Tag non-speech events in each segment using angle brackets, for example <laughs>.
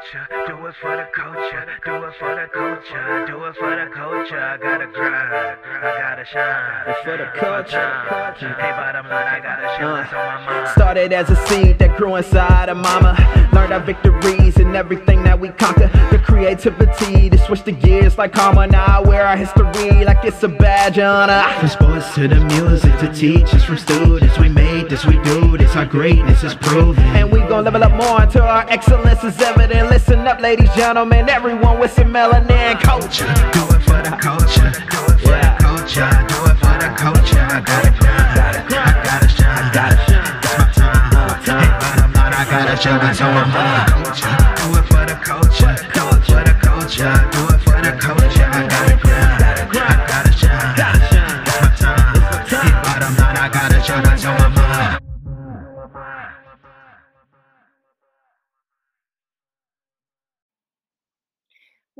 culture, do it for the culture, do it for the culture, do it for the culture. I gotta grind, I gotta shine. It's for the culture. Hey, bottom line, I gotta shine. Uh. That's on my mind. Started as a seed that grew inside of mama. Learned our victories and everything that we conquer. The creativity to switch the gears like karma. Now I wear our history like it's a badge on us. From sports to the music to teachers from students, we made this, we do this, our greatness is proven. And we gon' level up more until our excellence is evident. Listen up, ladies, gentlemen, everyone with some melanin culture. Do it for the culture, do it for the culture, do it for the culture. I gotta grind, I gotta shine, I gotta shine. It's my time. Hey, bottom line, I gotta shine. That's on my mind. Culture,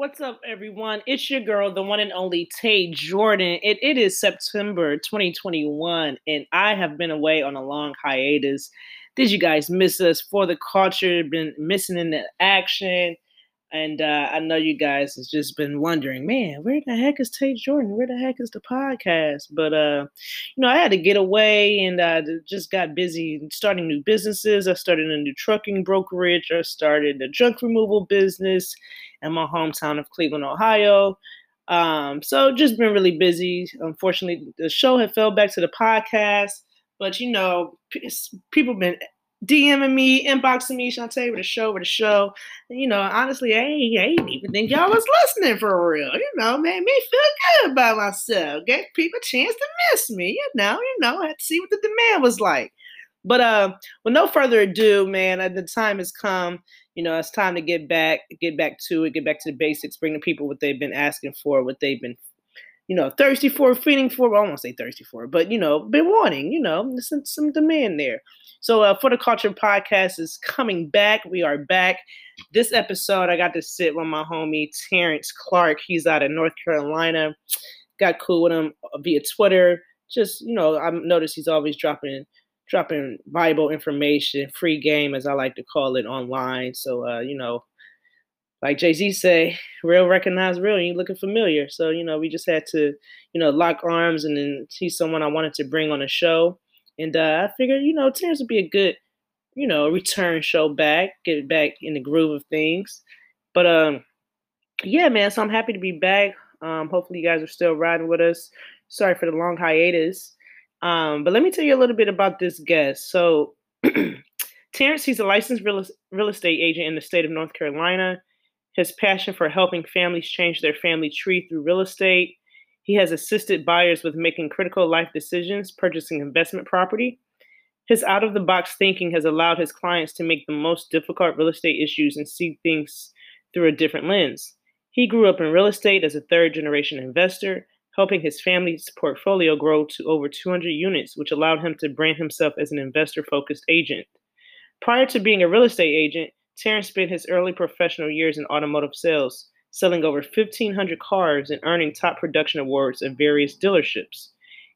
What's up, everyone? It's your girl, the one and only Tay Jordan. It, it is September 2021, and I have been away on a long hiatus. Did you guys miss us for the culture? Been missing in the action. And uh, I know you guys has just been wondering, man, where the heck is Tay Jordan? Where the heck is the podcast? But uh, you know, I had to get away and uh, just got busy starting new businesses. I started a new trucking brokerage. I started a junk removal business in my hometown of Cleveland, Ohio. Um, so just been really busy. Unfortunately, the show had fell back to the podcast, but you know, people been DMing me, inboxing me, Shantae, with a show, with the show. And, you know, honestly, I ain't, I ain't even think y'all was listening for real. You know, made me feel good about myself. Gave people a chance to miss me. You know, you know, I had to see what the demand was like. But uh, with no further ado, man, uh, the time has come. You know, it's time to get back, get back to it, get back to the basics, bring the people what they've been asking for, what they've been, you know, thirsty for, feeding for. Well, I won't say thirsty for, but you know, been wanting. You know, there's some, some demand there. So, uh, for the culture podcast is coming back. We are back. This episode, I got to sit with my homie Terrence Clark. He's out of North Carolina. Got cool with him via Twitter. Just you know, I noticed he's always dropping dropping valuable information, free game as I like to call it online. So uh, you know, like Jay Z say, real recognize real. And you looking familiar, so you know we just had to you know lock arms and then he's someone I wanted to bring on a show, and uh, I figured you know Terrence would be a good you know <laughs> return show back, get back in the groove of things. But um, yeah, man. So I'm happy to be back. Um, hopefully you guys are still riding with us. Sorry for the long hiatus. Um, but let me tell you a little bit about this guest. So, <clears throat> Terrence, he's a licensed real, real estate agent in the state of North Carolina. His passion for helping families change their family tree through real estate. He has assisted buyers with making critical life decisions, purchasing investment property. His out of the box thinking has allowed his clients to make the most difficult real estate issues and see things through a different lens. He grew up in real estate as a third generation investor helping his family's portfolio grow to over 200 units, which allowed him to brand himself as an investor focused agent. Prior to being a real estate agent, Terrence spent his early professional years in automotive sales, selling over 1,500 cars and earning top production awards at various dealerships.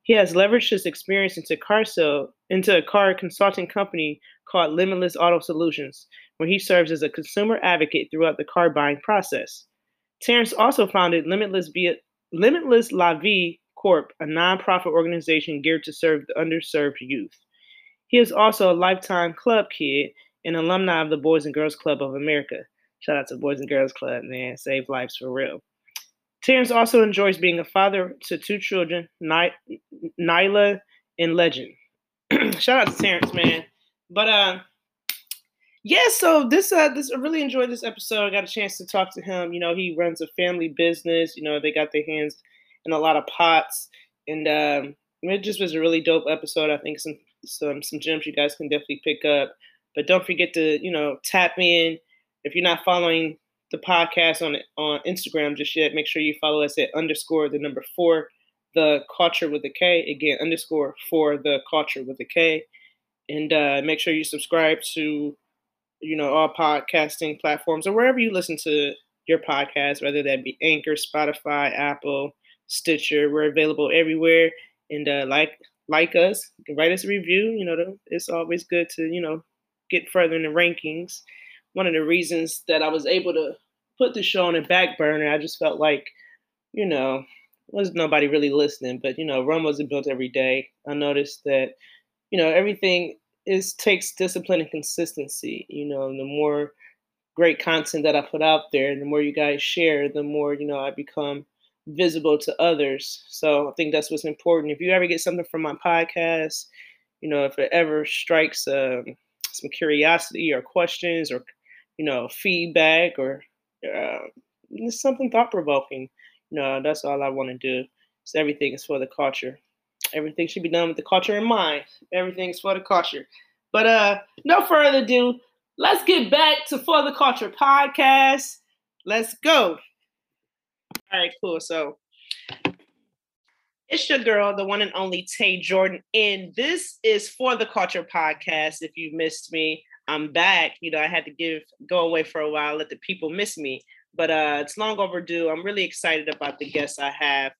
He has leveraged his experience into car sale into a car consulting company called Limitless Auto Solutions, where he serves as a consumer advocate throughout the car buying process. Terrence also founded Limitless Limitless La Vie Corp, a nonprofit organization geared to serve the underserved youth. He is also a lifetime club kid and alumni of the Boys and Girls Club of America. Shout out to Boys and Girls Club, man. Save lives for real. Terrence also enjoys being a father to two children, Ny- Nyla and Legend. <clears throat> Shout out to Terrence, man. But uh yeah, so this uh this I really enjoyed this episode. I got a chance to talk to him. You know, he runs a family business. You know, they got their hands in a lot of pots, and um, it just was a really dope episode. I think some some some gems you guys can definitely pick up. But don't forget to you know tap in if you're not following the podcast on on Instagram just yet. Make sure you follow us at underscore the number four the culture with a K again underscore for the culture with a K, and uh, make sure you subscribe to you know, all podcasting platforms or wherever you listen to your podcast, whether that be Anchor, Spotify, Apple, Stitcher. We're available everywhere. And uh, like like us, write us a review. You know, it's always good to you know get further in the rankings. one of the reasons that I was able to put the show on the back burner. I just felt like, you know, was nobody really listening. But you know, Rome wasn't built every day. I noticed that, you know, everything is takes discipline and consistency. You know, the more great content that I put out there, the more you guys share, the more you know I become visible to others. So I think that's what's important. If you ever get something from my podcast, you know, if it ever strikes um, some curiosity or questions or you know feedback or uh, something thought provoking, you know, that's all I want to do. So everything is for the culture. Everything should be done with the culture in mind. Everything is for the culture. But uh, no further ado, let's get back to For the Culture podcast. Let's go. All right, cool. So it's your girl, the one and only Tay Jordan, and this is For the Culture podcast. If you missed me, I'm back. You know, I had to give go away for a while, let the people miss me, but uh, it's long overdue. I'm really excited about the guests I have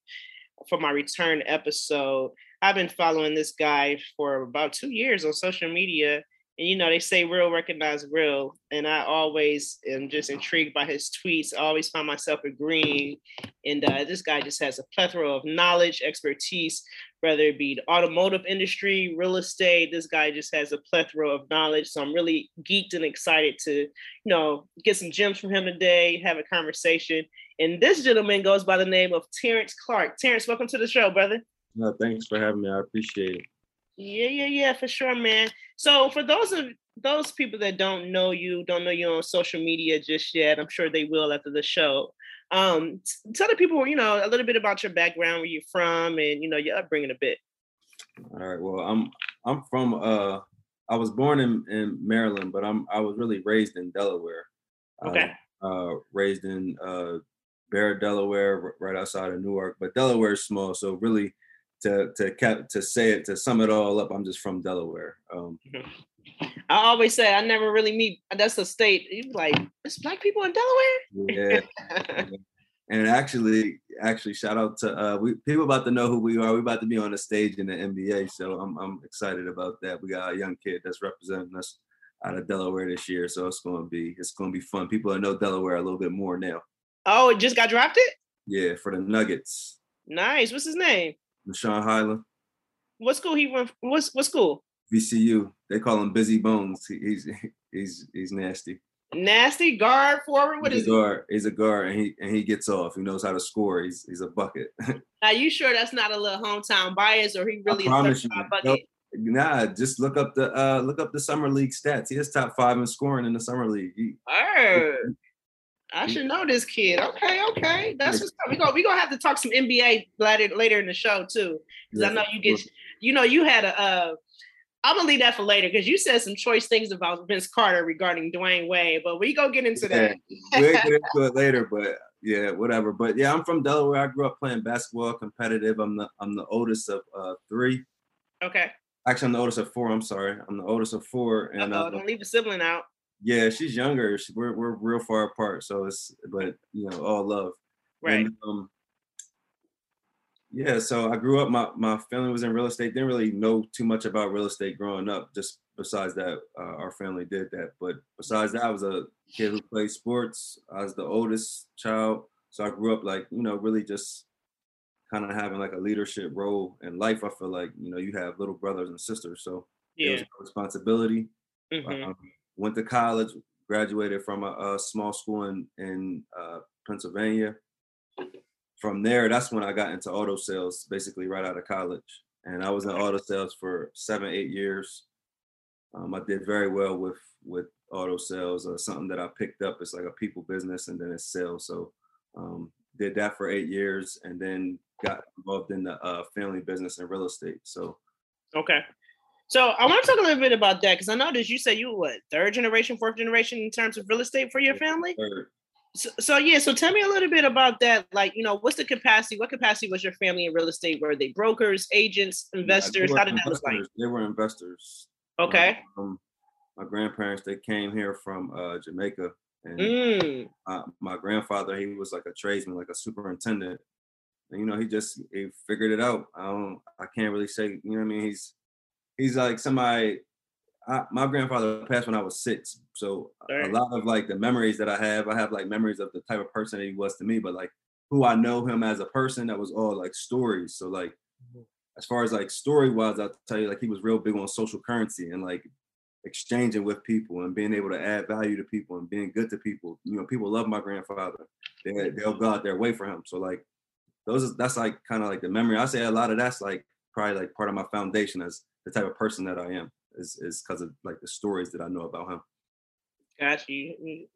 for my return episode. I've been following this guy for about two years on social media, and you know they say real recognize real and i always am just intrigued by his tweets i always find myself agreeing and uh, this guy just has a plethora of knowledge expertise whether it be the automotive industry real estate this guy just has a plethora of knowledge so i'm really geeked and excited to you know get some gems from him today have a conversation and this gentleman goes by the name of terrence clark terrence welcome to the show brother no thanks for having me i appreciate it yeah, yeah, yeah, for sure, man. So for those of those people that don't know you, don't know you on social media just yet, I'm sure they will after the show. Um, tell the people, you know, a little bit about your background, where you're from, and you know your upbringing a bit. All right. Well, I'm I'm from uh I was born in, in Maryland, but I'm I was really raised in Delaware. Okay. Uh, raised in uh Bear, Delaware, right outside of Newark, but Delaware is small, so really to to cap to say it to sum it all up, I'm just from Delaware. Um. <laughs> I always say I never really meet. That's a state. You like it's black people in Delaware. Yeah. <laughs> and actually, actually, shout out to uh, we people about to know who we are. We're about to be on the stage in the NBA, so I'm I'm excited about that. We got a young kid that's representing us out of Delaware this year, so it's going to be it's going to be fun. People that know Delaware a little bit more now. Oh, it just got drafted. Yeah, for the Nuggets. Nice. What's his name? Nah'Shon Hyland. What school he went? What's what school? VCU. They call him Busy Bones. He, he's he's he's nasty. Nasty guard forward. What he's is a guard? He? He's a guard, and he and he gets off. He knows how to score. He's he's a bucket. <laughs> Are you sure that's not a little hometown bias, or he really I promise you, bucket? Nah, just look up the uh look up the summer league stats. He is top five in scoring in the summer league. He, I should know this kid. Okay, okay, that's what's up. We go. We gonna have to talk some NBA later later in the show too, because yeah. I know you get. You know, you had a. Uh, I'm gonna leave that for later because you said some choice things about Vince Carter regarding Dwyane Wade, but we go get into yeah. that. we'll get into it later, but yeah, whatever. But yeah, I'm from Delaware. I grew up playing basketball, competitive. I'm the I'm the oldest of uh, three. Okay. Actually, I'm the oldest of four. I'm sorry. I'm the oldest of four. And uh, don't leave a sibling out. Yeah, she's younger. She, we're we're real far apart, so it's but you know all love. Right. And, um, yeah, so I grew up. My my family was in real estate. Didn't really know too much about real estate growing up. Just besides that, uh, our family did that. But besides that, I was a kid who played sports. I was the oldest child, so I grew up like you know really just kind of having like a leadership role in life. I feel like you know you have little brothers and sisters, so yeah, it was a responsibility. Mm-hmm. Um, went to college, graduated from a, a small school in in uh, Pennsylvania. From there, that's when I got into auto sales, basically right out of college, and I was in auto sales for seven, eight years. Um, I did very well with with auto sales. Uh, something that I picked up. It's like a people business, and then it's sales. So um, did that for eight years, and then got involved in the uh, family business and real estate. So okay, so I want to talk a little bit about that because I noticed you said you were what third generation, fourth generation in terms of real estate for your family. So, so, yeah, so tell me a little bit about that. Like, you know, what's the capacity? What capacity was your family in real estate? Were they brokers, agents, investors? Yeah, How did that look like? They were investors. Okay. Um, my grandparents they came here from uh, Jamaica, and mm. uh, my grandfather he was like a tradesman, like a superintendent. And you know, he just he figured it out. I don't, I can't really say, you know, what I mean, he's he's like somebody I, my grandfather passed when I was six, so Right. a lot of like the memories that I have, I have like memories of the type of person that he was to me, but like who I know him as a person, that was all like stories. So like, mm-hmm. as far as like story wise, I'll tell you like he was real big on social currency and like exchanging with people and being able to add value to people and being good to people. You know, people love my grandfather. They they'll go out their way for him. So like those is that's like kind of like the memory. I say a lot of that's like probably like part of my foundation as the type of person that I am is is because of like the stories that I know about him. Got you you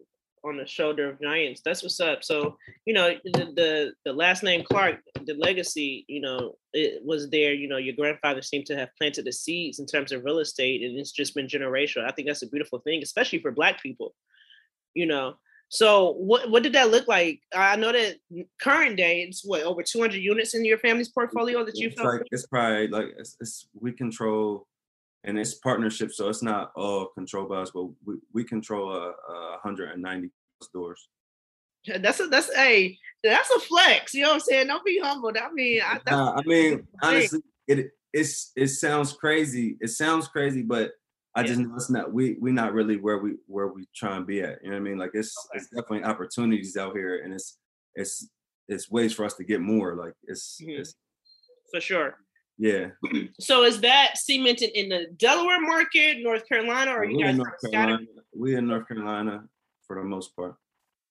on the shoulder of giants. That's what's up. So you know the the, the last name Clark, the legacy, you know, it was there. You know, your grandfather seemed to have planted the seeds in terms of real estate, and it's just been generational. I think that's a beautiful thing, especially for Black people. You know. So what what did that look like? I know that current day it's what over 200 units in your family's portfolio that you It's like it's probably like it's, it's we control and it's partnership, so it's not all controlled by us, but we, we control a, uh 190 stores. That's a that's a that's a flex. You know what I'm saying? Don't be humble. I mean, I, Nah, I mean, honestly, it it's it sounds crazy. It sounds crazy, but I just know it's not we we not really where we where we try and be at. You know what I mean? Like it's Okay. it's definitely opportunities out here, and it's it's it's ways for us to get more. Like it's, Mhm. it's for sure. yeah. So is that cemented in the Delaware market, North Carolina, or you guys in North? Carolina. We in North Carolina for the most part.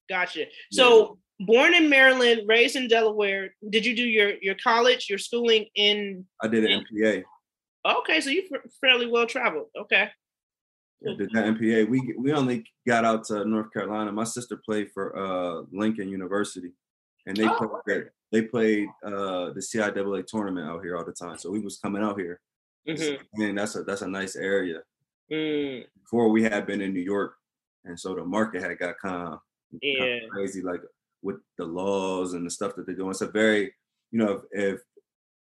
Gotcha. So born in Maryland, raised in Delaware. Did you do your your college, your schooling in? I did an MPA. Okay, so you fairly well traveled. Okay. I did that MPA. We we only got out to North Carolina. My sister played for uh Lincoln University, and they Oh, played okay. they played uh the CIAA tournament out here all the time. So we was coming out here. Mhm. And that's a that's a nice area. Mm, Before we had been in New York, and so the market had got kind of yeah. crazy, like with the laws and the stuff that they're doing. It's a very, you know, if, if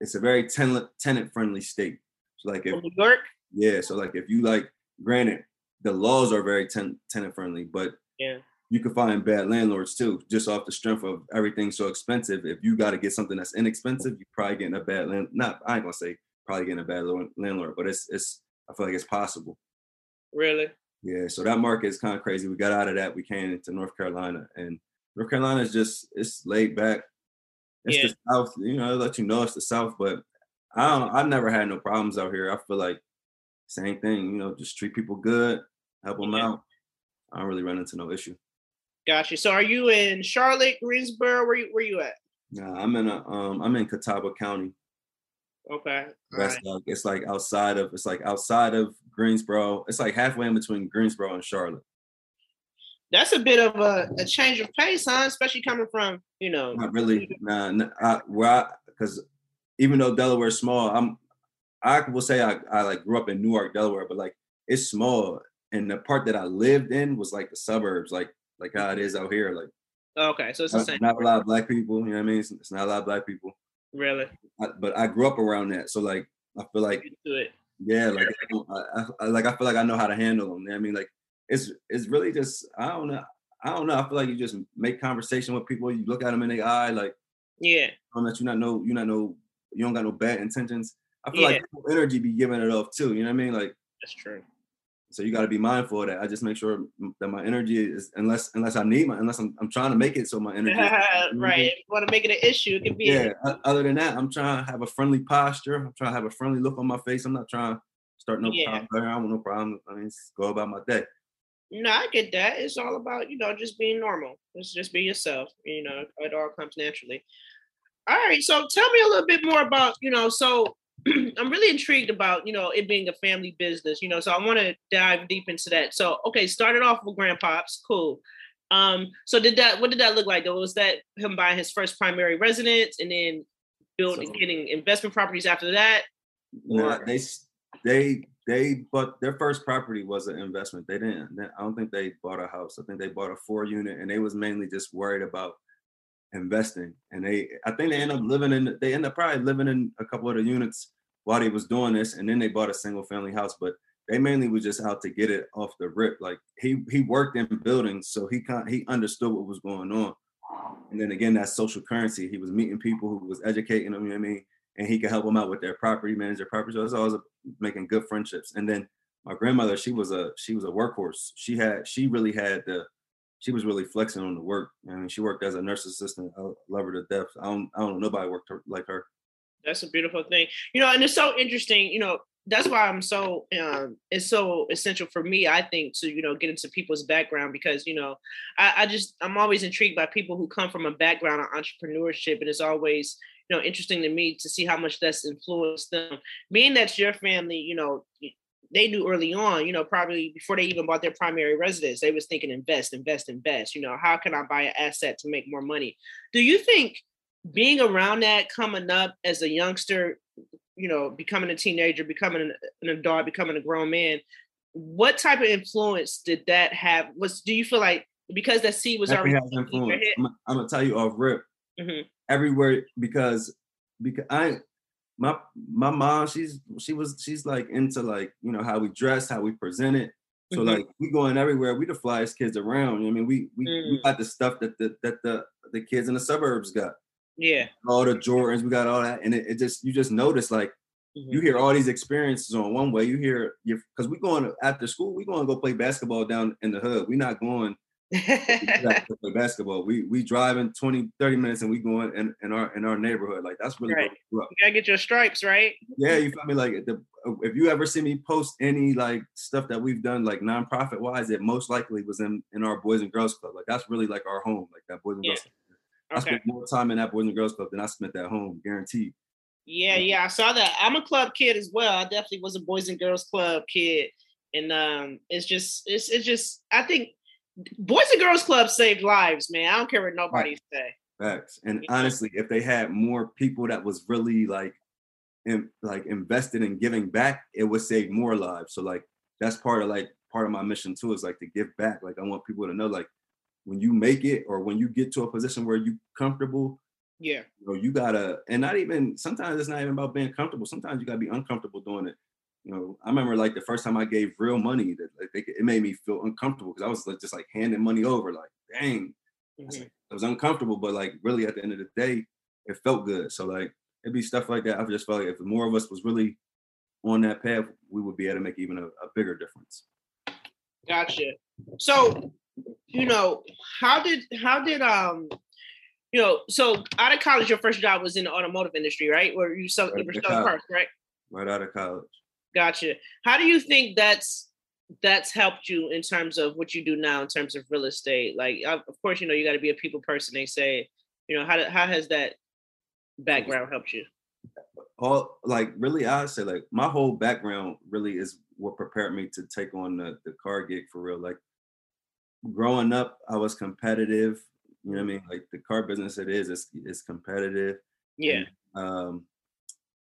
it's a very tenant tenant friendly state. So like if New York. yeah, so like if you like, granted, the laws are very ten- tenant friendly, but Yeah. you can find bad landlords too, just off the strength of everything so expensive. If you got to get something that's inexpensive, you're probably getting a bad land. Not I ain't gonna say probably getting a bad lo- landlord, but it's it's I feel like it's possible. Really. Yeah, so that market is kind of crazy. We got out of that. We came into North Carolina, and North Carolina is just it's laid back. It's Yeah. the South, you know. They let you know it's the South, but I don't. I've never had no problems out here. I feel like same thing. You know, just treat people good, help them Yeah. out. I don't really run into no issue. Gotcha. So are you in Charlotte, Greensboro? Where you where you at? Nah, I'm in a um. I'm in Catawba County. Okay. That's Alright. like it's like outside of it's like outside of Greensboro. It's like halfway in between Greensboro and Charlotte. That's a bit of a, a change of pace, huh? Especially coming from, you know, Not really. Nah, nah I, where I because even though Delaware's small, I'm I will say I, I like grew up in Newark, Delaware, but like it's small. And the part that I lived in was like the suburbs, like like how it is out here. Like oh, okay, so it's the same. not a lot of black people, you know what I mean? It's, it's not a lot of black people. Really. I, but I grew up around that. So like I feel like yeah, like I, I, I like I feel like I know how to handle them. You know I mean, like it's it's really just I don't know. I don't know. I feel like you just make conversation with people. You look at them in the eye, like Yeah. on that you not know you not know you don't got no bad intentions. I feel Yeah. like energy be giving it off too. You know what I mean? Like That's true. so you got to be mindful of that. I just make sure that my energy is unless unless I need my unless I'm I'm trying to make it so my <laughs> energy. right. You want to make it an issue, it can be. Yeah. o- Other than that, I'm trying to have a friendly posture. I'm trying to have a friendly look on my face. I'm not trying to start no Yeah. problem. I want no problem. I mean, just go about my day. No, I get that. It's all about, you know, just being normal. It's just be yourself. You know, it all comes naturally. All right. So tell me a little bit more about, you know, so <clears throat> I'm really intrigued about, you know, it being a family business, you know, so I want to dive deep into that. So, okay, started off with grandpops. Cool. Um, so did that, what did that look like though? Was that him buying his first primary residence and then building, So- getting investment properties after that? Nah, Or- they they they but their first property was an investment. They didn't. they- I don't think they bought a house. I think they bought a four unit, and they was mainly just worried about investing. And they, I think they end up living in. They end up probably living in a couple of the units while they was doing this, and then they bought a single family house. But they mainly was just out to get it off the rip. Like he he worked in buildings, so he kind he understood what was going on. And then again, that social currency. He was meeting people who was educating them. You know what I mean? and he could help them out with their property, manage their property. So it's always making good friendships. And then my grandmother, she was a she was a workhorse. She had she really had the she was really flexing on the work. I mean, she worked as a nurse assistant. I love her to death. I don't I don't know nobody worked her, like her. That's a beautiful thing. You know, and it's so interesting, you know, that's why I'm so um it's so essential for me, I think, to you know get into people's background because you know I, I just I'm always intrigued by people who come from a background of entrepreneurship, and it's always you know interesting to me to see how much that's influenced them. Being that's your family, you know, they knew early on, you know, probably before they even bought their primary residence, they was thinking invest, invest, invest. You know, how can I buy an asset to make more money? Do you think being around that coming up as a youngster, you know, becoming a teenager, becoming an, an adult, becoming a grown man, what type of influence did that have? Was do you feel like because that seed was already I'm, I'm, gonna tell you off rip mm-hmm. everywhere because because I my my mom she's she was she's like into like you know how we dress how we present it. So mm-hmm. like we going everywhere. We the flyest kids around. You know i mean? We we, mm. we got the stuff that the that the the kids in the suburbs got. Yeah. All the jordans we got all that. And it, it just you just notice like mm-hmm. you hear all these experiences on one way. You hear because we going after school we going to go play basketball down in the hood. We not going play basketball. We we driving 20, 30 minutes and we going in, in our in our neighborhood. Like that's really right. You gotta get your stripes, right? Yeah, you feel me? Like the, if you ever see me post any like stuff that we've done like nonprofit wise, it most likely was in in our Boys and Girls Club. Like that's really like our home, like that Boys and yeah. Girls Club. I spent more time in that Boys and Girls Club than I spent at home, guaranteed. Yeah, yeah, I saw that. I'm a club kid as well. I definitely was a Boys and Girls Club kid. And um, it's just, it's, it's just, I think Boys and Girls Club saved lives, man. I don't care what nobody right. say. Facts. And honestly, if they had more people that was really like, in, like invested in giving back, it would save more lives. So like that's part of like part of my mission too is like to give back. Like I want people to know like when you make it or when you get to a position where you comfortable, yeah, you know, you gotta and not even sometimes it's not even about being comfortable. Sometimes you gotta be uncomfortable doing it you know, I remember like the first time I gave real money, that like, it made me feel uncomfortable because I was like, just like handing money over, like, dang, mm-hmm. it was uncomfortable, but like really at the end of the day, it felt good. So like it'd be stuff like that. I just felt like if more of us was really on that path, we would be able to make even a, a bigger difference. Gotcha. So, you know, how did how did um you know, so out of college, your first job was in the automotive industry, right? Where you sell, right you were selling parts, right? Right out of college. Gotcha. How do you think that's that's helped you in terms of what you do now in terms of real estate? Like, of course, you know you got to be a people person. They say, you know, how how has that background helped you? All like really, I say like my whole background really is what prepared me to take on the the car gig for real. Like growing up, I was competitive. You know what I mean? Like the car business, it is, it's, it's competitive. Yeah. And, um,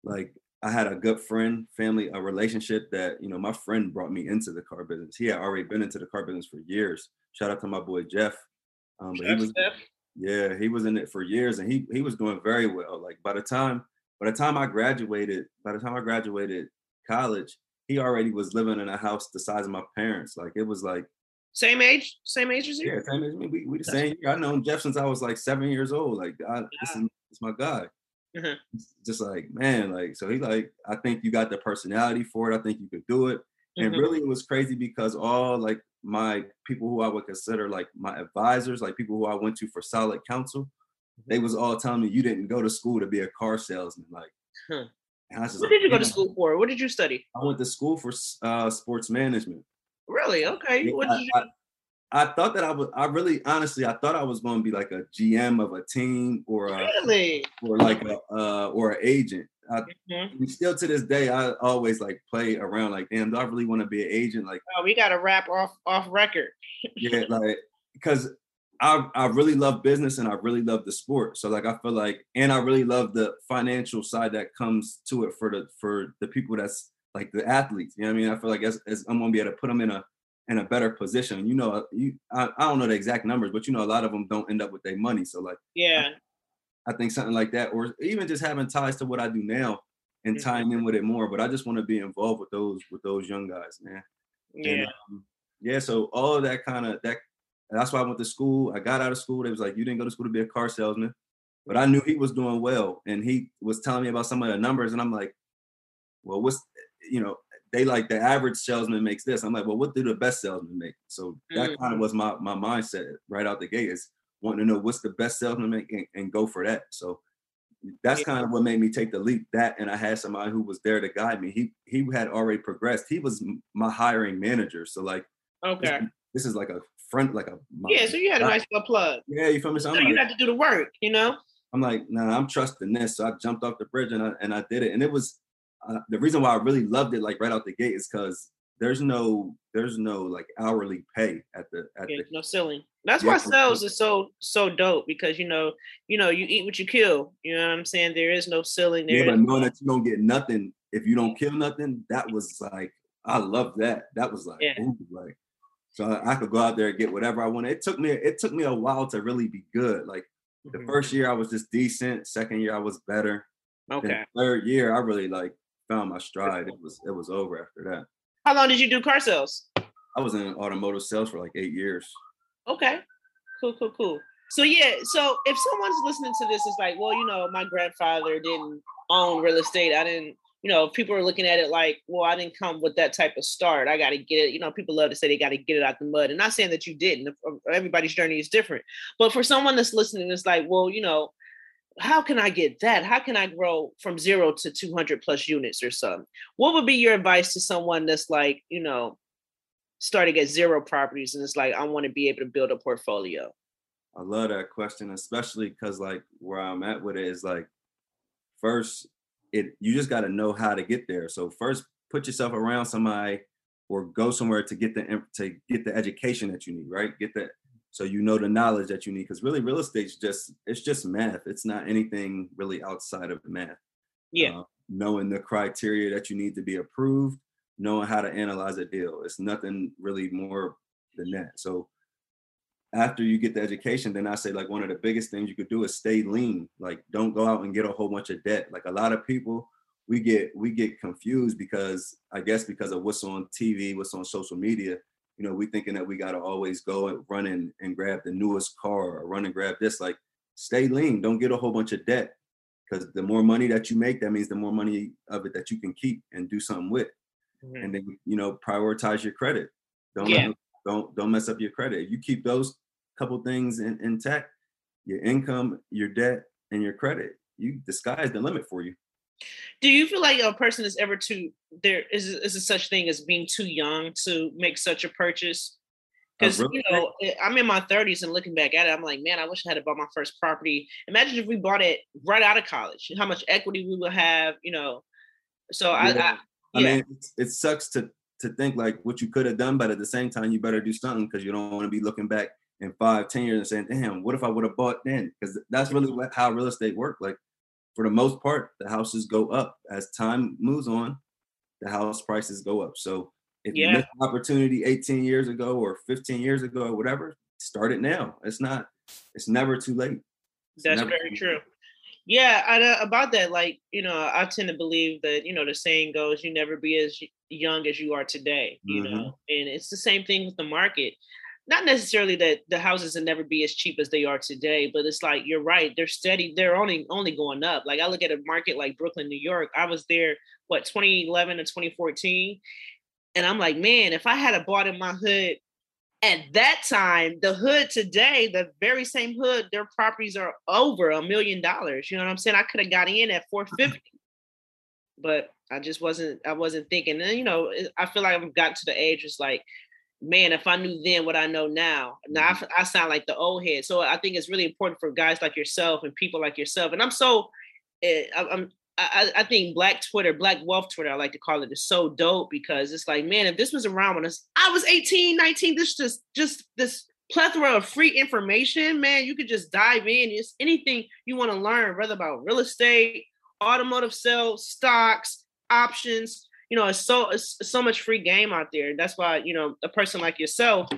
like I had a good friend, family, a relationship that, you know, my friend brought me into the car business. He had already been into the car business for years. Shout out to my boy Jeff. Um, but he was, Jeff. yeah, he was in it for years and he he was doing very well. Like by the time by the time I graduated, by the time I graduated college, he already was living in a house the size of my parents. Like it was like same age, same age as you. Yeah, same age. We we the same year. I known Jeff since I was like seven years old. Like I, this is this is my guy. Mm-hmm. Just like, man, like, so he like, I think you got the personality for it. I think you could do it. And mm-hmm. really it was crazy because all like my people who I would consider like my advisors, like people who I went to for solid counsel, they was all telling me you didn't go to school to be a car salesman. Like, huh. what like, did you go to school for? What did you study? I went to school for uh, sports management. Really? Okay. What did you? I, I thought that I was. I really, honestly, I thought I was going to be like a GM of a team or a, really, or like a uh, or an agent. I, mm-hmm. Still to this day, I always like play around. Like, damn, do I really want to be an agent? Like, oh, we got to wrap off off record. <laughs> yeah, like because I I really love business and I really love the sport. So like I feel like, and I really love the financial side that comes to it for the for the people that's like the athletes. You know what I mean? I feel like as, as I'm gonna be able to put them in a in a better position. You know, you I, I don't know the exact numbers, but you know, a lot of them don't end up with their money. So like, yeah, I, I think something like that, or even just having ties to what I do now and mm-hmm. tying in with it more. But I just want to be involved with those with those young guys, man. Yeah, and, um, yeah. So all of that kind of that. That's why I went to school. I got out of school. They was like, you didn't go to school to be a car salesman, but I knew he was doing well, and he was telling me about some of the numbers, and I'm like, well, what's you know they like the average salesman makes this. I'm like, well, what do the best salesman make? So that mm-hmm. kind of was my my mindset right out the gate is wanting to know what's the best salesman make and, and go for that. So that's yeah. kind of what made me take the leap. That and I had somebody who was there to guide me. He he had already progressed. He was my hiring manager. So like, okay, this, this is like a front, like a yeah. So you had a nice little plug. Yeah, you feel me? So, so you had to do the work, you know. I'm like, nah, I'm trusting this. So I jumped off the bridge and I and I did it. And it was uh, the reason why I really loved it, like right out the gate, is because there's no there's no like hourly pay at the at yeah, the no ceiling. That's yeah, why sales is so so dope because you know you know you eat what you kill. You know what I'm saying? There is no ceiling. There yeah, but knowing that you don't get nothing if you don't kill nothing, that was like I love that. That was like yeah. ooh, like so I, I, could go out there and get whatever I wanted. It took me it took me a while to really be good. Like the mm-hmm. first year I was just decent. Second year I was better. Okay. third year I really like found my stride. It was it was over after that. How long did you do car sales? I was in automotive sales for like eight years. Okay. Cool, cool, cool. So yeah, so if someone's listening to this, it's like, well, you know, my grandfather didn't own real estate. I didn't, you know, people are looking at it like, well, I didn't come with that type of start. I got to get it. You know, people love to say they got to get it out the mud. And not saying that you didn't. Everybody's journey is different. But for someone that's listening, it's like, well, you know, how can I get that? How can I grow from zero to 200 plus units or something? What would be your advice to someone that's like, you know, starting at zero properties and it's like, I want to be able to build a portfolio? I love that question, especially because like where I'm at with it is like, first, it you just got to know how to get there. So first, put yourself around somebody or go somewhere to get the to get the education that you need, right? Get the so you know the knowledge that you need because really real estate's just it's just math. It's not anything really outside of math. Yeah. Uh, knowing the criteria that you need to be approved knowing how to analyze a deal. It's nothing really more than that. So after you get the education then i say like one of the biggest things you could do is stay lean. Like don't go out and get a whole bunch of debt. Like a lot of people we get we get confused because i guess because of what's on tv what's on social media you know, we thinking that we got to always go and run in and grab the newest car or run and grab this. Like, stay lean. Don't get a whole bunch of debt because the more money that you make, that means the more money of it that you can keep and do something with. Mm-hmm. And then you know, prioritize your credit. Don't yeah. don't don't mess up your credit. If you keep those couple things in, intact, your income, your debt, and your credit, you the sky is the limit for you. Do you feel like a person is ever too there is is a such thing as being too young to make such a purchase? Because really? you know, eh, I'm in my 30s and looking back at it, I'm like, man, I wish I had bought my first property. Imagine if we bought it right out of college, how much equity we would have, you know. So yeah. I, I, yeah. I mean, it, it sucks to to think like what you could have done, but at the same time, you better do something because you don't want to be looking back in five, ten years and saying, "Damn, what if I would have bought then?" Because that's really how real estate works. Like for the most part, the houses go up as time moves on. The house prices go up. So if yeah. you missed an opportunity 18 years ago or 15 years ago or whatever, start it now. It's not. It's never too late. It's That's very true. Late. Yeah, I, uh, about that, like you know, I tend to believe that you know the saying goes, "You never be as young as you are today." You mm-hmm. know, and it's the same thing with the market not necessarily that the houses will never be as cheap as they are today, but it's like you're right. They're steady. They're only only going up. Like I look at a market like Brooklyn, New York. I was there what 2011 to 2014, and I'm like, man, if I had a bought in my hood at that time, the hood today, the very same hood, their properties are over a million dollars. You know what I'm saying? I could have got in at 450, but I just wasn't. I wasn't thinking. And you know, I feel like I've gotten to the age. It's like man, if I knew then what I know now, now mm-hmm. I, I, sound like the old head. So I think it's really important for guys like yourself and people like yourself. And I'm so, uh, I'm, I, I think Black Twitter, Black Wealth Twitter, I like to call it, is so dope because it's like, man, if this was around when I was 18, 19, this just, just this plethora of free information, man, you could just dive in. It's anything you want to learn, whether about real estate, automotive sales, stocks, options, you know, it's so it's so much free game out there. That's why you know a person like yourself,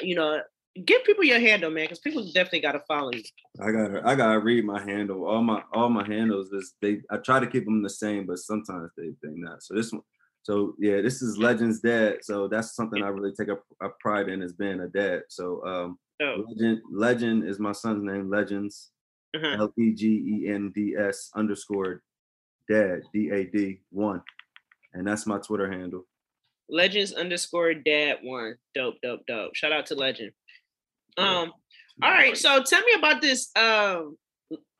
you know, give people your handle, man, because people definitely got to follow you. I gotta I gotta read my handle. All my all my handles is they. I try to keep them the same, but sometimes they they not. So this one. So yeah, this is Legends Dad. So that's something I really take a, a pride in as being a dad. So um, oh. Legend Legend is my son's name. Legends. Uh-huh. L E G E N D S underscore dad D A D one and that's my Twitter handle. Legends underscore dad one. Dope, dope, dope. Shout out to Legend. Um, all right. So tell me about this um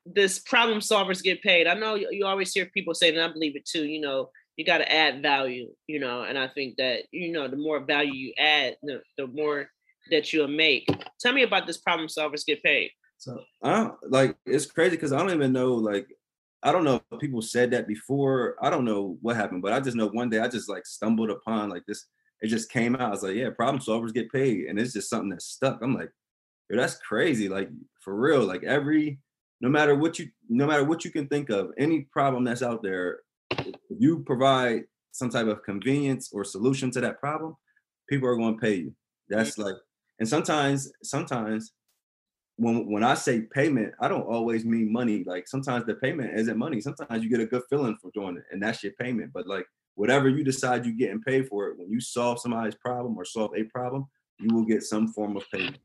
this problem solvers get paid. I know you, you always hear people say, and I believe it too, you know, you got to add value, you know, and I think that, you know, the more value you add, the, the more that you'll make. Tell me about this problem solvers get paid. So I don't like it's crazy because I don't even know like I don't know if people said that before. I don't know what happened, but I just know one day I just like stumbled upon like this. It just came out. I was like, yeah, problem solvers get paid, and it's just something that stuck. I'm like, yo, that's crazy. Like for real. Like every no matter what you no matter what you can think of, any problem that's out there, you provide some type of convenience or solution to that problem, people are going to pay you. That's like, and sometimes, sometimes when when I say payment, I don't always mean money. Like sometimes the payment isn't money. Sometimes you get a good feeling for doing it, and that's your payment. But like whatever you decide you're getting paid for it, when you solve somebody's problem or solve a problem, you will get some form of payment.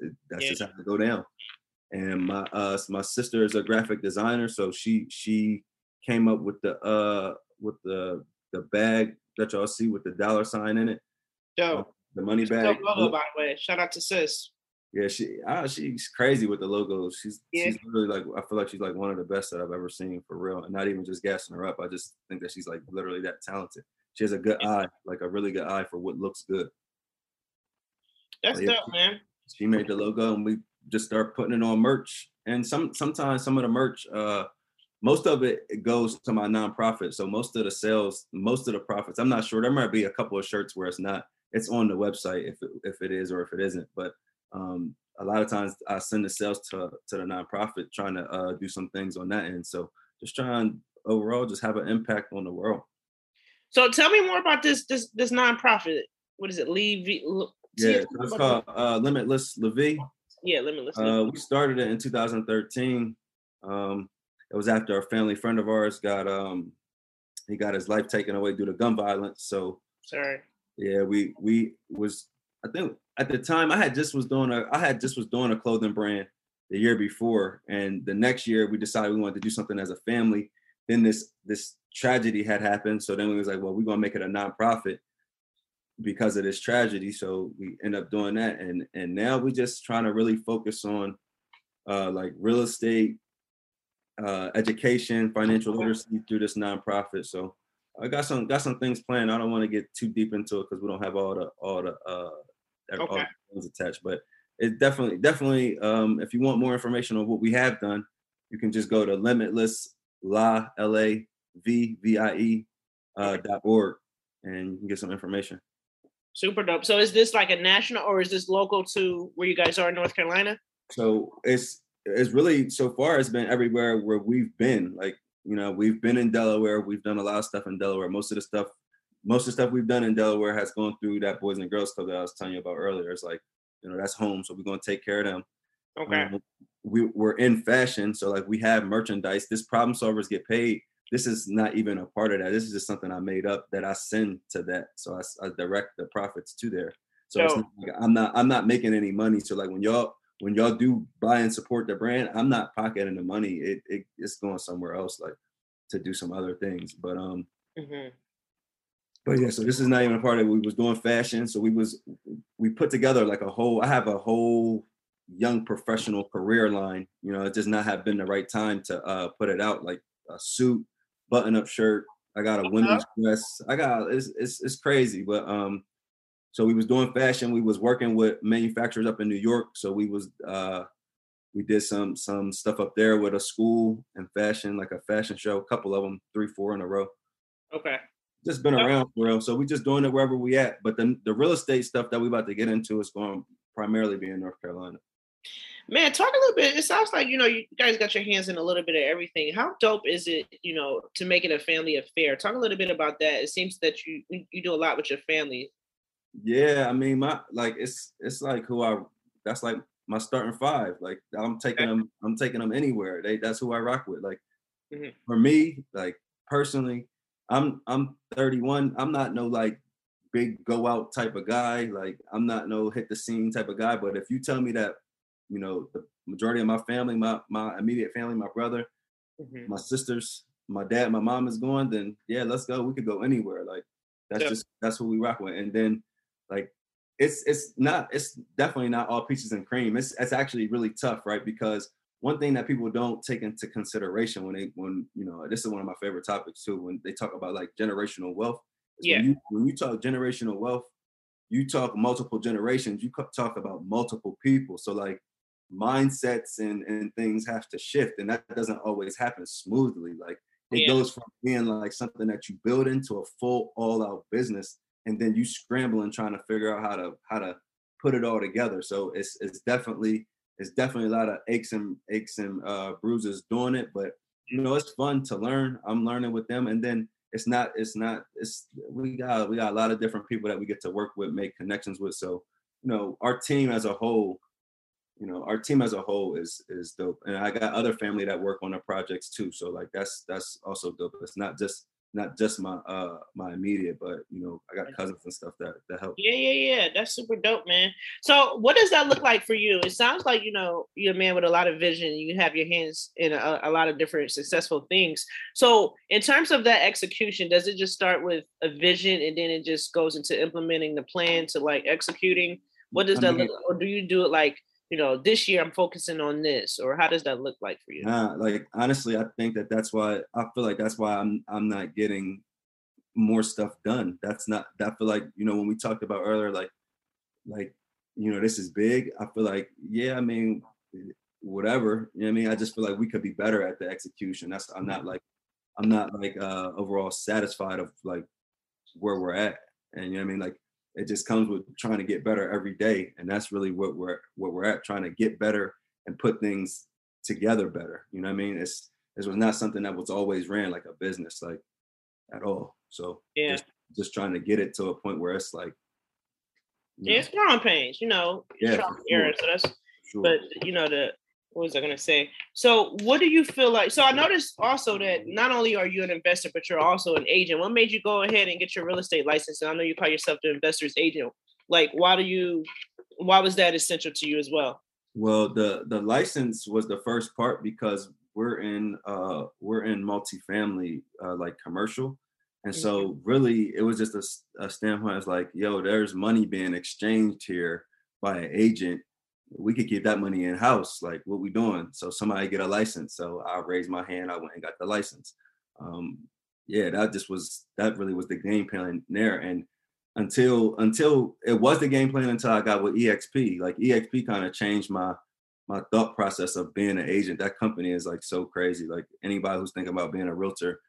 It, that's yeah. just how to go down. And my uh my sister is a graphic designer, so she she came up with the uh with the the bag that y'all see with the dollar sign in it. Yo, uh, the money bag. Logo, by the way. Shout out to sis. Yeah, she ah, she's crazy with the logos. She's yeah. she's really like I feel like she's like one of the best that I've ever seen for real. And not even just gassing her up. I just think that she's like literally that talented. She has a good eye, like a really good eye for what looks good. That's yeah, dope, man. She made the logo and we just start putting it on merch. And some sometimes some of the merch, uh, most of it, it goes to my nonprofit. So most of the sales, most of the profits, I'm not sure. There might be a couple of shirts where it's not. It's on the website if it, if it is or if it isn't. But um, a lot of times I send the sales to to the nonprofit, trying to uh, do some things on that end. So just trying overall just have an impact on the world. So tell me more about this this this nonprofit. What is it? Leave. Yeah, it's called uh, Limitless La Vie. Yeah, Limitless. Uh, we started it in 2013. Um, it was after a family friend of ours got um he got his life taken away due to gun violence. So sorry. Yeah, we we was I think at the time I had just was doing a I had just was doing a clothing brand the year before, and the next year we decided we wanted to do something as a family. Then this this tragedy had happened, so then we was like, well, we're gonna make it a nonprofit because of this tragedy. So we end up doing that, and and now we're just trying to really focus on uh, like real estate, uh, education, financial literacy through this nonprofit. So I got some got some things planned. I don't want to get too deep into it because we don't have all the all the uh, okay. attached. But it definitely, definitely, um, if you want more information on what we have done, you can just go to limitless la l a v v i e uh, dot org and you can get some information. Super dope. So is this like a national or is this local to where you guys are in North Carolina? So it's it's really so far it's been everywhere where we've been. Like, you know, we've been in Delaware, we've done a lot of stuff in Delaware. Most of the stuff most of the stuff we've done in Delaware has gone through that Boys and Girls Club that I was telling you about earlier. It's like, you know, that's home. So we're going to take care of them. Okay. Um, we, we're in fashion. So like we have merchandise. This problem solvers get paid. This is not even a part of that. This is just something I made up that I send to that. So I, I direct the profits to there. So not like, I'm not I'm not making any money. So like when y'all when y'all do buy and support the brand, I'm not pocketing the money. It, it it's going somewhere else, like to do some other things. But um, mm-hmm but yeah, so this is not even a part of it. We was doing fashion, so we was we put together like a whole. I have a whole young professional career line. You know, it does not have been the right time to uh, put it out. Like a suit, button up shirt. I got a women's dress. I got it's, it's it's crazy, but um, so we was doing fashion. We was working with manufacturers up in New York. So we was uh, we did some some stuff up there with a school and fashion, like a fashion show, a couple of them, three, four in a row. Okay just been around for real. So we're just doing it wherever we at. But the the real estate stuff that we about to get into is going primarily be in North Carolina. Man, talk a little bit. It sounds like you know you guys got your hands in a little bit of everything. How dope is it, you know, to make it a family affair? Talk a little bit about that. It seems that you you do a lot with your family. Yeah, I mean, my like it's it's like who I that's like my starting five. Like I'm taking them, I'm taking them anywhere. They that's who I rock with. Like mm-hmm. for me, like personally, I'm I'm 31. I'm not no like big go out type of guy. Like I'm not no hit the scene type of guy. But if you tell me that, you know, the majority of my family, my my immediate family, my brother, mm-hmm. my sisters, my dad, my mom is going, then yeah, let's go. We could go anywhere. Like that's Yeah. just that's what we rock with. And then like it's it's not it's definitely not all peaches and cream. It's it's actually really tough, right? Because one thing that people don't take into consideration when they when you know this is one of my favorite topics too when they talk about like generational wealth. Yeah. When you, when you talk generational wealth, you talk multiple generations. You talk about multiple people. So like mindsets and and things have to shift, and that doesn't always happen smoothly. Like it Yeah. goes from being like something that you build into a full all out business and then you scrambling trying to figure out how to how to put it all together so it's it's definitely it's definitely a lot of aches and aches and uh bruises doing it but you know it's fun to learn. I'm learning with them and then it's not it's not it's we got we got a lot of different people that we get to work with make connections with so you know our team as a whole you know our team as a whole is is dope and i got other family that work on the projects too so like that's that's also dope. It's not just not just my uh my immediate but you know i got cousins and stuff that that help Yeah, yeah, yeah. That's super dope, man. So, what does that look like for you? It sounds like you know you're a man with a lot of vision. You have your hands in a, a lot of different successful things. So, in terms of that execution, does it just start with a vision and then it just goes into implementing the plan to like executing? What does I that mean- look? Or do you do it like you know this year I'm focusing on this, or how does that look like for you? Like honestly, I think that that's why I feel like that's why I'm I'm not getting more stuff done. That's not. I feel like you know when we talked about earlier, like like you know this is big. I feel like yeah, I mean whatever. You know what I mean? I just feel like we could be better at the execution. That's I'm not like I'm not like uh overall satisfied of like where we're at. And you know what I mean? Like it just comes with trying to get better every day. And that's really what we're what we're at, trying to get better and put things together better. You know what I mean? It's this was not something that was always ran like a business, like at all. So Yeah. just just trying to get it to a point where it's like Yeah, know, it's growing pains, you know. Yeah, trial for error, so that's sure. but you know the what was I gonna say? So what do you feel like? So I noticed also that not only are you an investor, but you're also an agent. What made you go ahead and get your real estate license? And I know you call yourself the investor's agent. Like, why do you? Why was that essential to you as well? Well, the the license was the first part because we're in uh we're in multifamily uh like commercial. And so really it was just a standpoint it's like, yo, there's money being exchanged here by an agent. We could keep that money in house. Like what we doing? So somebody get a license. So I raised my hand, I went and got the license. Um yeah, that just was that really was the game plan there. And until until it was the game plan until I got with EXP. Like EXP kind of changed my my thought process of being an agent. That company is like so crazy. Like anybody who's thinking about being a realtor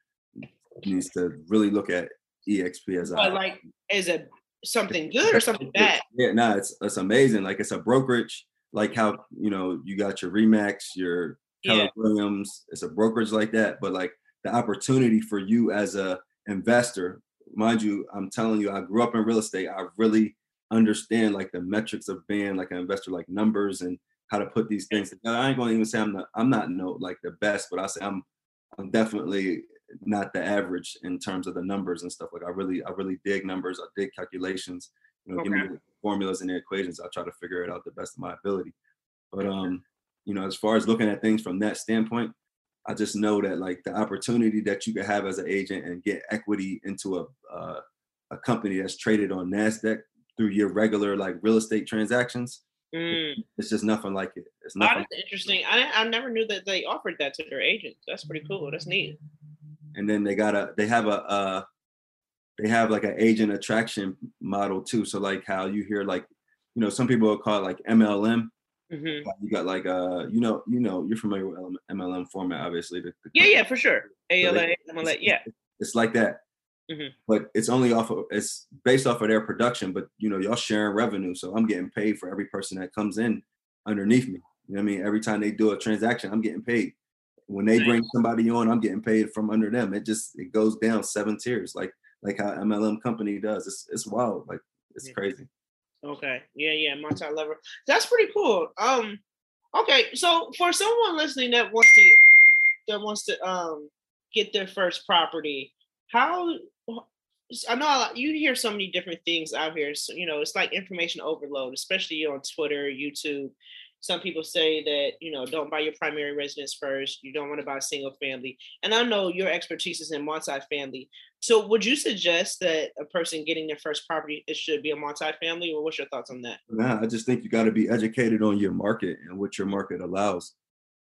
needs to really look at EXP as a But like, is it something good or something <laughs> bad? yeah, no, it's it's amazing. Like it's a brokerage, like how you know you got your Remax, your Keller Yeah. Williams. It's a brokerage like that, but like the opportunity for you as a investor, mind you, I'm telling you, I grew up in real estate. I really understand like the metrics of being like an investor, like numbers and how to put these things together. I ain't gonna even say I'm not I'm not no like the best, but I say I'm I'm definitely not the average in terms of the numbers and stuff. Like I really I really dig numbers. I dig calculations. You know, give me Okay. Formulas and the equations. I try to figure it out the best of my ability. But um, you know, as far as looking at things from that standpoint, I just know that like the opportunity that you could have as an agent and get equity into a uh, a company that's traded on Nasdaq through your regular like real estate transactions, Mm. it's just nothing like it. It's Oh, that's interesting. I I never knew that they offered that to their agents. That's pretty cool. That's neat. and then they got a they have a uh they have like an agent attraction model too. So like how you hear like you know some people will call it like mlm hmm you got like uh you know you know you're familiar with mlm format obviously the, the Yeah, yeah, for sure. ALA, they- MLA, yeah. it's like that. Mhm. but it's only off of it's based off of their production but you know y'all sharing revenue so i'm getting paid for every person that comes in underneath me. You know what i mean? Every time they do a transaction i'm getting paid. When they bring somebody on i'm getting paid from under them. It just it goes down seven tiers like like how mlm company does it's it's wild like it's Yeah. crazy Okay. Yeah, yeah, multi level. That's pretty cool. Um, okay, so for someone listening that wants to that wants to um get their first property, how I know a lot, you hear so many different things out here. So you know, it's like information overload, especially on Twitter, YouTube. Some people say that you know don't buy your primary residence first. You don't want to buy a single family, and I know your expertise is in multifamily. So, would you suggest that a person getting their first property it should be a multifamily, or what's your thoughts on that? Nah, I just think you got to be educated on your market and what your market allows,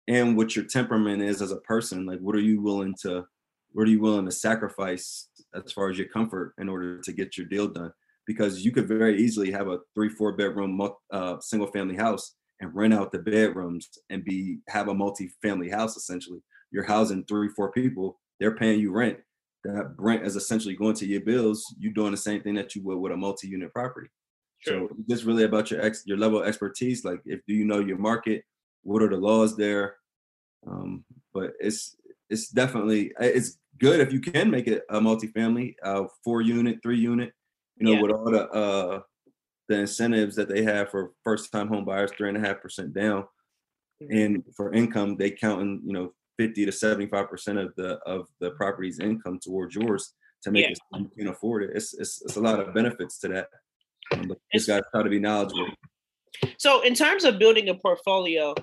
and what your temperament is as a person. Like, what are you willing to, what are you willing to sacrifice as far as your comfort in order to get your deal done? Because you could very easily have a three, four bedroom, uh, single family house and rent out the bedrooms and be have a multi-family house essentially. You're housing three, four people. They're paying you rent. That rent is essentially going to your bills. You're doing the same thing that you would with a multi-unit property. Sure. So it's really about your ex your level of expertise. Like if do you know your market? What are the laws there? Um, but it's it's definitely it's good if you can make it a multifamily, uh, four unit, three unit. You know, yeah. with all the uh the incentives that they have for first time home buyers, three and a half percent down. And for income, they count in, you know, 50 to 75 percent of the of the property's income towards yours to make yeah. it so you can afford it. It's, it's it's a lot of benefits to that. Um, but this guys try to be knowledgeable. So in terms of building a portfolio,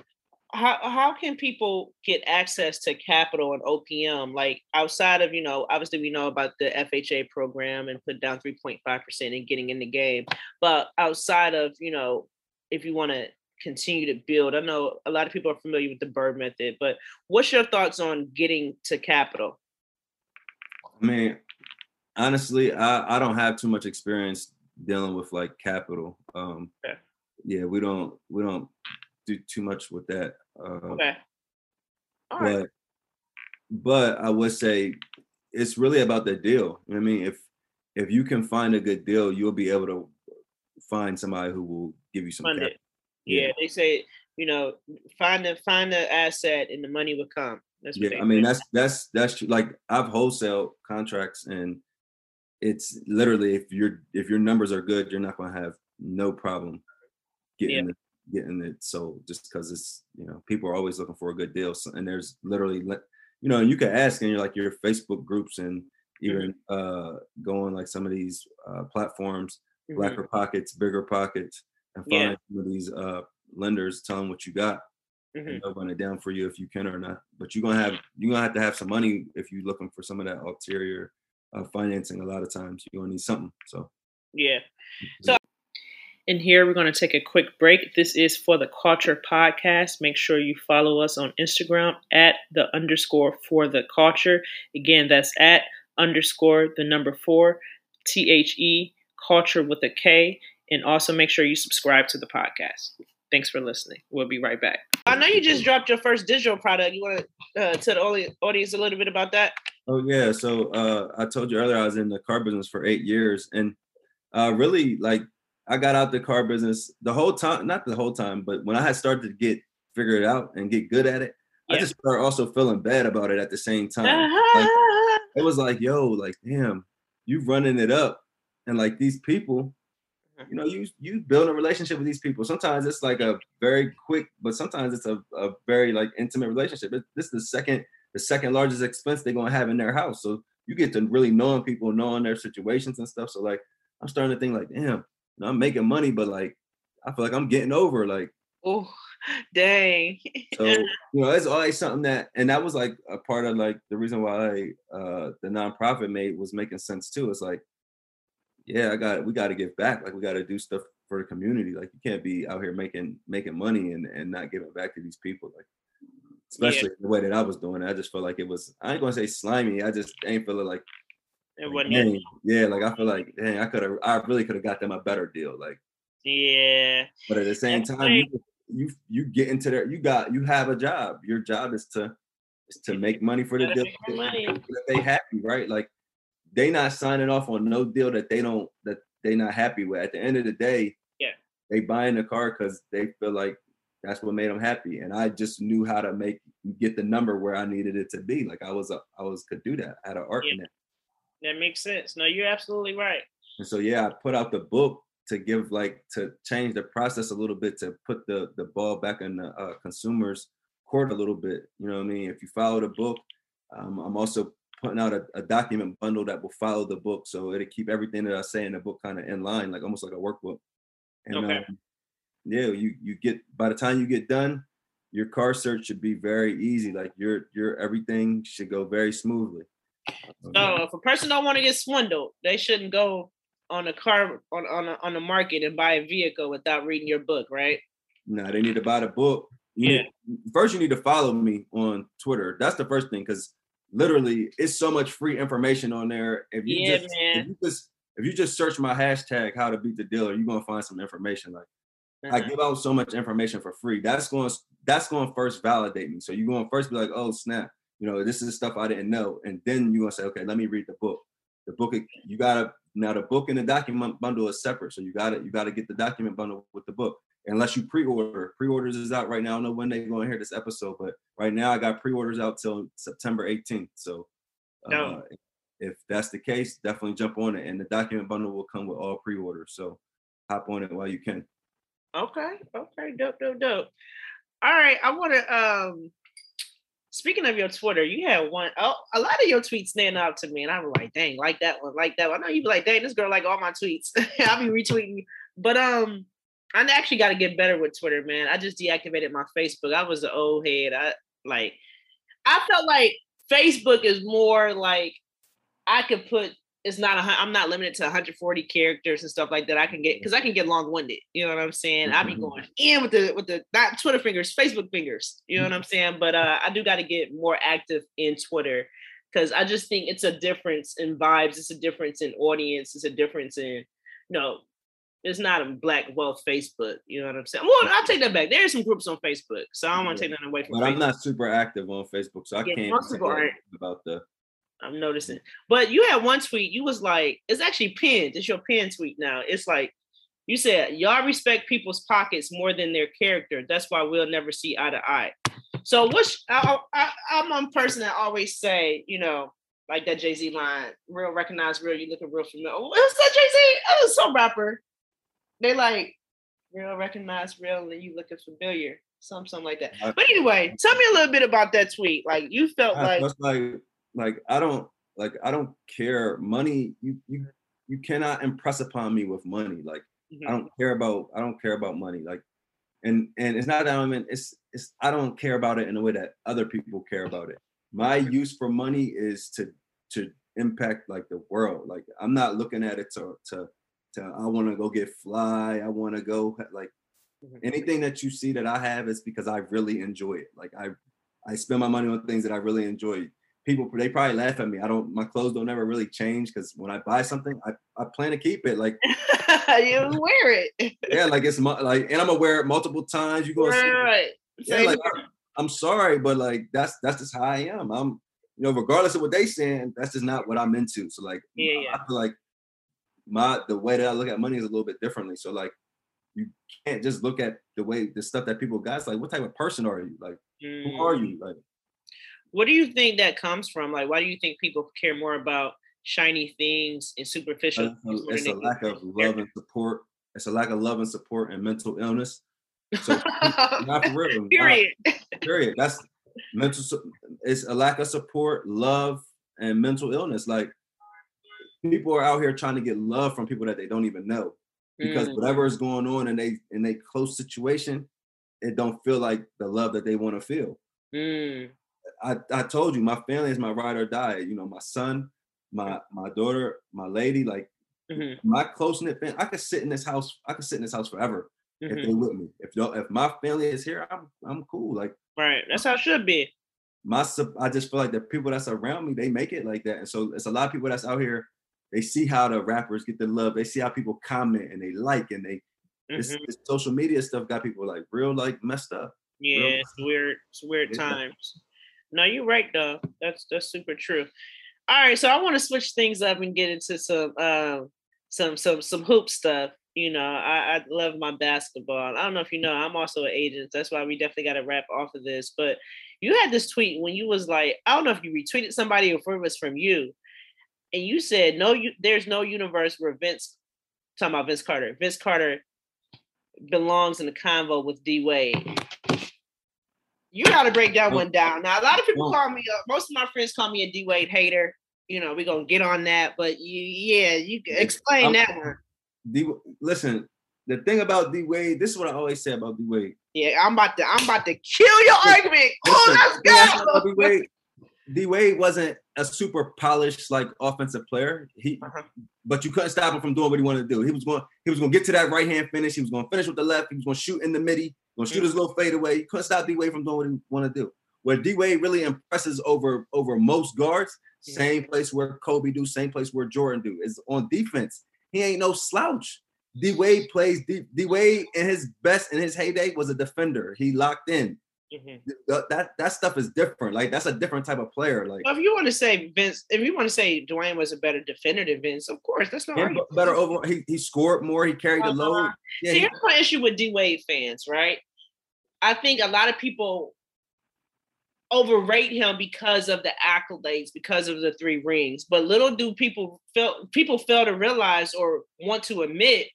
how how can people get access to capital and OPM? Like outside of you know, obviously we know about the FHA program and put down three point five percent and getting in the game, but outside of you know, if you want to continue to build, I know a lot of people are familiar with the Bird method, but what's your thoughts on getting to capital? I mean, honestly, I I don't have too much experience dealing with like capital. Um, okay. Yeah, we don't we don't do too much with that. Uh, okay. All but right. but I would say it's really about the deal. I mean, if if you can find a good deal, you'll be able to find somebody who will give you some. Fund. Yeah. yeah, they say you know find the find the asset and the money will come. That's yeah, I mean that's that's that's true. Like I've wholesale contracts and it's literally if your if your numbers are good, you're not gonna have no problem getting yeah getting it sold just because it's you know people are always looking for a good deal so, and there's literally you know you can ask in your like your facebook groups and even mm-hmm. uh going like some of these uh platforms mm-hmm. blacker pockets bigger pockets and find yeah. some of these uh lenders tell them what you got mm-hmm. and they'll run it down for you if you can or not but you're gonna have you're gonna have to have some money if you're looking for some of that ulterior uh, financing a lot of times you're gonna need something so yeah so in here, we're going to take a quick break. This is for the Culture Podcast. Make sure you follow us on Instagram at the underscore for the culture. Again, that's at underscore the number four, T H E, culture with a K. And also make sure you subscribe to the podcast. Thanks for listening. We'll be right back. I know you just dropped your first digital product. You want to uh, tell the audience a little bit about that? Oh, yeah. So uh, I told you earlier I was in the car business for eight years. And uh, really, like, I got out the car business the whole time, not the whole time, but when I had started to get figured out and get good at it, yeah. I just started also feeling bad about it at the same time. Like, <laughs> it was like, yo, like, damn, you running it up. And like these people, mm-hmm. you know, you you build a relationship with these people. Sometimes it's like a very quick, but sometimes it's a, a very like intimate relationship. It, this is the second the second largest expense they're gonna have in their house. So you get to really knowing people, knowing their situations and stuff. So like I'm starting to think like, damn, I'm making money, but like I feel like I'm getting over. Like, oh, <laughs> dang. so <laughs> you know, it's always something that, and that was like a part of like the reason why uh the nonprofit made was making sense too. It's like, yeah, I got we got to give back. Like we got to do stuff for the community. Like you can't be out here making making money and and not giving back to these people. Like especially yeah. the way that I was doing it. I just felt like it was I ain't gonna say slimy. I just ain't feeling like Dang, yeah, like I feel like, dang, I could have, I really could have got them a better deal. Like, yeah. But at the same That's time, you, you you get into there. You got you have a job. Your job is to is to make money for the deal. That they happy, right? Like they not signing off on no deal that they don't that they not happy with. At the end of the day, yeah, they buying the car because they feel like that's what made them happy. And I just knew how to make get the number where I needed it to be. Like I was a I was could do that. I had an arc yeah. in it. That makes sense. No, you're absolutely right. And so yeah, I put out the book to give like to change the process a little bit to put the the ball back in the uh, consumers court a little bit. You know what I mean? If you follow the book, um, I'm also putting out a, a, document bundle that will follow the book, so it'll keep everything that I say in the book kind of in line, like almost like a workbook. And okay. um, yeah, you you get by the time you get done, your car search should be very easy. Like your your everything should go very smoothly. So if a person don't want to get swindled, they shouldn't go on a car on on a, on the market and buy a vehicle without reading your book, right? No, they need to buy the book. You Yeah. need- first, you need to follow me on Twitter. That's the first thing, because literally, it's so much free information on there. If you Yeah, just, man. if you just if you just search my hashtag how to beat the dealer, you're gonna find some information. Like I Uh-huh. give out so much information for free. That's going that's going to first validate me. So you're going to first be like, oh snap, you know, this is stuff I didn't know, and then you're gonna say, okay, let me read the book. The book you gotta now the book and the document bundle is separate, so you gotta you gotta get the document bundle with the book. Unless you pre-order, pre-orders is out right now. I don't know when they're to hear this episode, but right now I got pre-orders out till September 18th. So uh, Dope. if that's the case, definitely jump on it, and the document bundle will come with all pre-orders. So hop on it while you can. Okay, okay, dope, dope, dope. All right, I want to. um Speaking of your Twitter, you had one. Oh, a lot of your tweets stand out to me, and I'm like, dang, like that one, like that one. I know you'd be like, dang, this girl like all my tweets. <laughs> I'll be retweeting, but um, I actually got to get better with Twitter, man. I just deactivated my Facebook. I was the old head. I like, I felt like Facebook is more like I could put. It's not a. I'm not limited to 140 characters and stuff like that. I can get because I can get long winded. You know what I'm saying? I be Mhm. going in with the with the not Twitter fingers, Facebook fingers. You know what I'm saying? But uh, I do got to get more active in Twitter because I just think it's a difference in vibes. It's a difference in audience. It's a difference in you know. It's not a black wealth Facebook. You know what I'm saying? Well, I'll take that back. There are some groups on Facebook, so I don't want to Yeah. take nothing away from But Facebook. I'm not super active on Facebook, so I Yeah, can't. Most people aren't about the. I'm noticing. But you had one tweet, you was like, it's actually pinned. It's your pinned tweet now. It's like you said, y'all respect people's pockets more than their character. That's why we'll never see eye to eye. So what's I, I, I'm a person that always say, you know, like that Jay-Z line, real recognize real, you looking real familiar. Oh, What's that Jay-Z? Oh, it's some rapper. They like real recognize real and you looking familiar. Some something like that. But anyway, tell me a little bit about that tweet. Like you felt I- like that's like like I don't like I don't care. Money you you you cannot impress upon me with money. Like Mhm. I don't care about I don't care about money. Like and and it's not that I mean it's it's I don't care about it in a way that other people care about it. My use for money is to to impact like the world. Like I'm not looking at it to to to I want to go get fly. I want to go like Mhm. anything that you see that I have is because I really enjoy it. Like I I spend my money on things that I really enjoy. People they probably laugh at me. I don't my clothes don't ever really change because when I buy something, I, I plan to keep it. Like <laughs> you <laughs> wear it. yeah, like it's like and I'm gonna wear it multiple times. You gonna see Right. yeah, like here. I, am sorry, but like that's that's just how I am. I'm you know, regardless of what they saying, that's just not what I'm into. So like Yeah, yeah. I feel like my the way that I look at money is a little bit differently. So like you can't just look at the way the stuff that people got. It's like what type of person are you? Like who are Mm. you? Like What do you think that comes from? Like, why do you think people care more about shiny things and superficial? it's things a, it's a lack of love and support. It's a lack of love and support and mental illness. So <laughs> not for real. not- Period. period. That's mental. It's a lack of support, love, and mental illness. Like people are out here trying to get love from people that they don't even know because Mm. whatever is going on in they in a close situation, it don't feel like the love that they want to feel. Mm. I, I told you my family is my ride or die. You know, my son, my my daughter, my lady, like Mhm. my close knit family. I could sit in this house. I could sit in this house forever if Mhm. they with me. If if my family is here, I'm I'm cool. Like Right. That's how it should be. my I just feel like the people that's around me, they make it like that. And so it's a lot of people that's out here. They see how the rappers get the love. They see how people comment and they like and they this, Mhm. this social media stuff got people like real like messed up. Yeah, Real- it's weird. It's weird Yeah. times. No, you're right though. That's that's super true. All right, so I want to switch things up and get into some um some some some hoop stuff. You know, I, I love my basketball. I don't know if you know, I'm also an agent. That's why we definitely got to wrap off of this. But you had this tweet when you was like, I don't know if you retweeted somebody or if it was from you, and you said, "No, you there's no universe where Vince talking about Vince Carter. Vince Carter belongs in the convo with D Wade." You got to break that one down. Now, a lot of people call me. Uh, most of my friends call me a D Wade hater. You know, we're gonna get on that, but you, yeah, you can explain I'm- that one. D, listen, the thing about D Wade, this is what I always say about D Wade. Yeah, I'm about to I'm about to kill your argument. Oh, let's go. D Wade, wasn't a super polished like offensive player. He, Uh-huh. but you couldn't stop him from doing what he wanted to do. He was going, he was going to get to that right hand finish. He was going to finish with the left. He was going to shoot in the midi. Going to shoot his little fade away. You couldn't stop D Wade from doing what he wanted to do. Where D Wade really impresses over over most guards, Yeah. same place where Kobe do, same place where Jordan do, is on defense. He ain't no slouch. D Wade plays D, D Wade in his best in his heyday was a defender. He locked in. Mhm. Th- That that stuff is different. Like that's a different type of player. Like Well, if you want to say Vince, if you want to say Dwyane was a better defender than Vince, of course, that's not Yeah, better overall. He, he scored more. He carried the load. Uh-huh. Yeah, See, he- here's my issue with D Wade fans, right? I think a lot of people overrate him because of the accolades, because of the three rings. But little do people fail people fail to realize or want to admit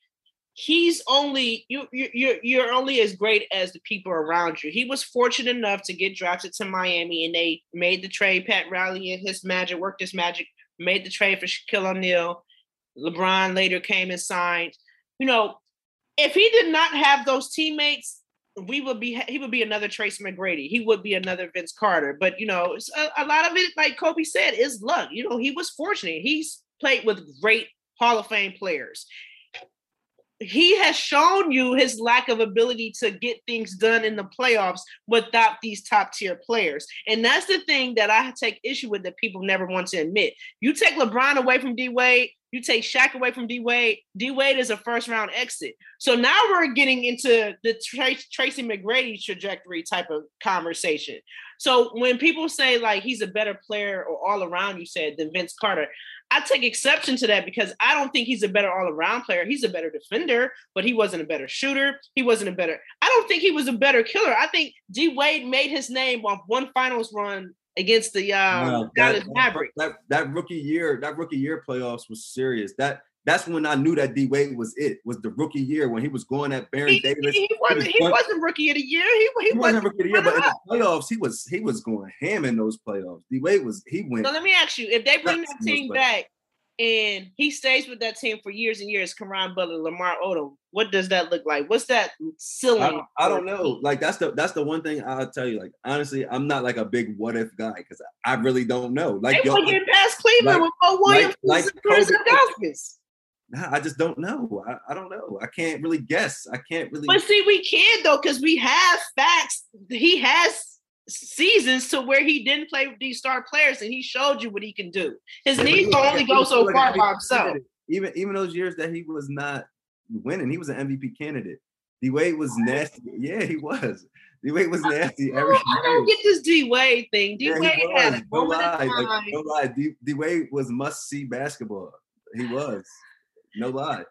he's only you you you're, you're only as great as the people around you. He was fortunate enough to get drafted to Miami and they made the trade. Pat Riley and his magic worked his magic, made the trade for Shaquille O'Neal. LeBron later came and signed. You know, if he did not have those teammates, we would be he would be another Tracy McGrady. He would be another Vince Carter. But you know, a, a lot of it, like Kobe said, is luck. You know, he was fortunate. He's played with great Hall of Fame players. He has shown you his lack of ability to get things done in the playoffs without these top tier players. And that's the thing that I take issue with that people never want to admit. You take LeBron away from D Wade, you take Shaq away from D Wade. D Wade is a first round exit. So now we're getting into the Tra- Tracy McGrady trajectory type of conversation. So when people say like he's a better player or all around, you said than Vince Carter, I take exception to that because I don't think he's a better all around player. He's a better defender, but he wasn't a better shooter. He wasn't a better. I don't think he was a better killer. I think D Wade made his name off one finals run against the um, Wow, Dallas that, Mavericks. that that rookie year, that rookie year playoffs was serious. That that's when I knew that D Wade was it. Was the rookie year when he was going at Baron He, Davis. he wasn't. He was- wasn't rookie of the year. He, he, He wasn't rookie of the year, but in the playoffs, he was he was going ham in those playoffs. D Wade was he went. So let me ask you: If they bring that team back and he stays with that team for years and years, Caron Butler, Lamar Odom, what does that look like? What's that ceiling? I, don't- I don't know. Like that's the that's the one thing I'll tell you. Like honestly, I'm not like a big what if guy because I really don't know. Like They were getting past Cleveland like- with Mo Williams like and Chris Kobe- Ilgauskas. Nah, I just don't know. I, I don't know. I can't really guess. I can't really. But see, we can though, because we have facts. He has seasons to where he didn't play with these star players, and he showed you what he can do. His Yeah, knees can only go so far by himself. Even even those years that he was not winning, he was an MVP candidate. D Wade was nasty. Yeah, he was. D Wade was nasty every Oh, I don't year. get this D Wade thing. D Wade he had was. a No moment lie. Like, no lie. D Wade was must see basketball. He was. No lie.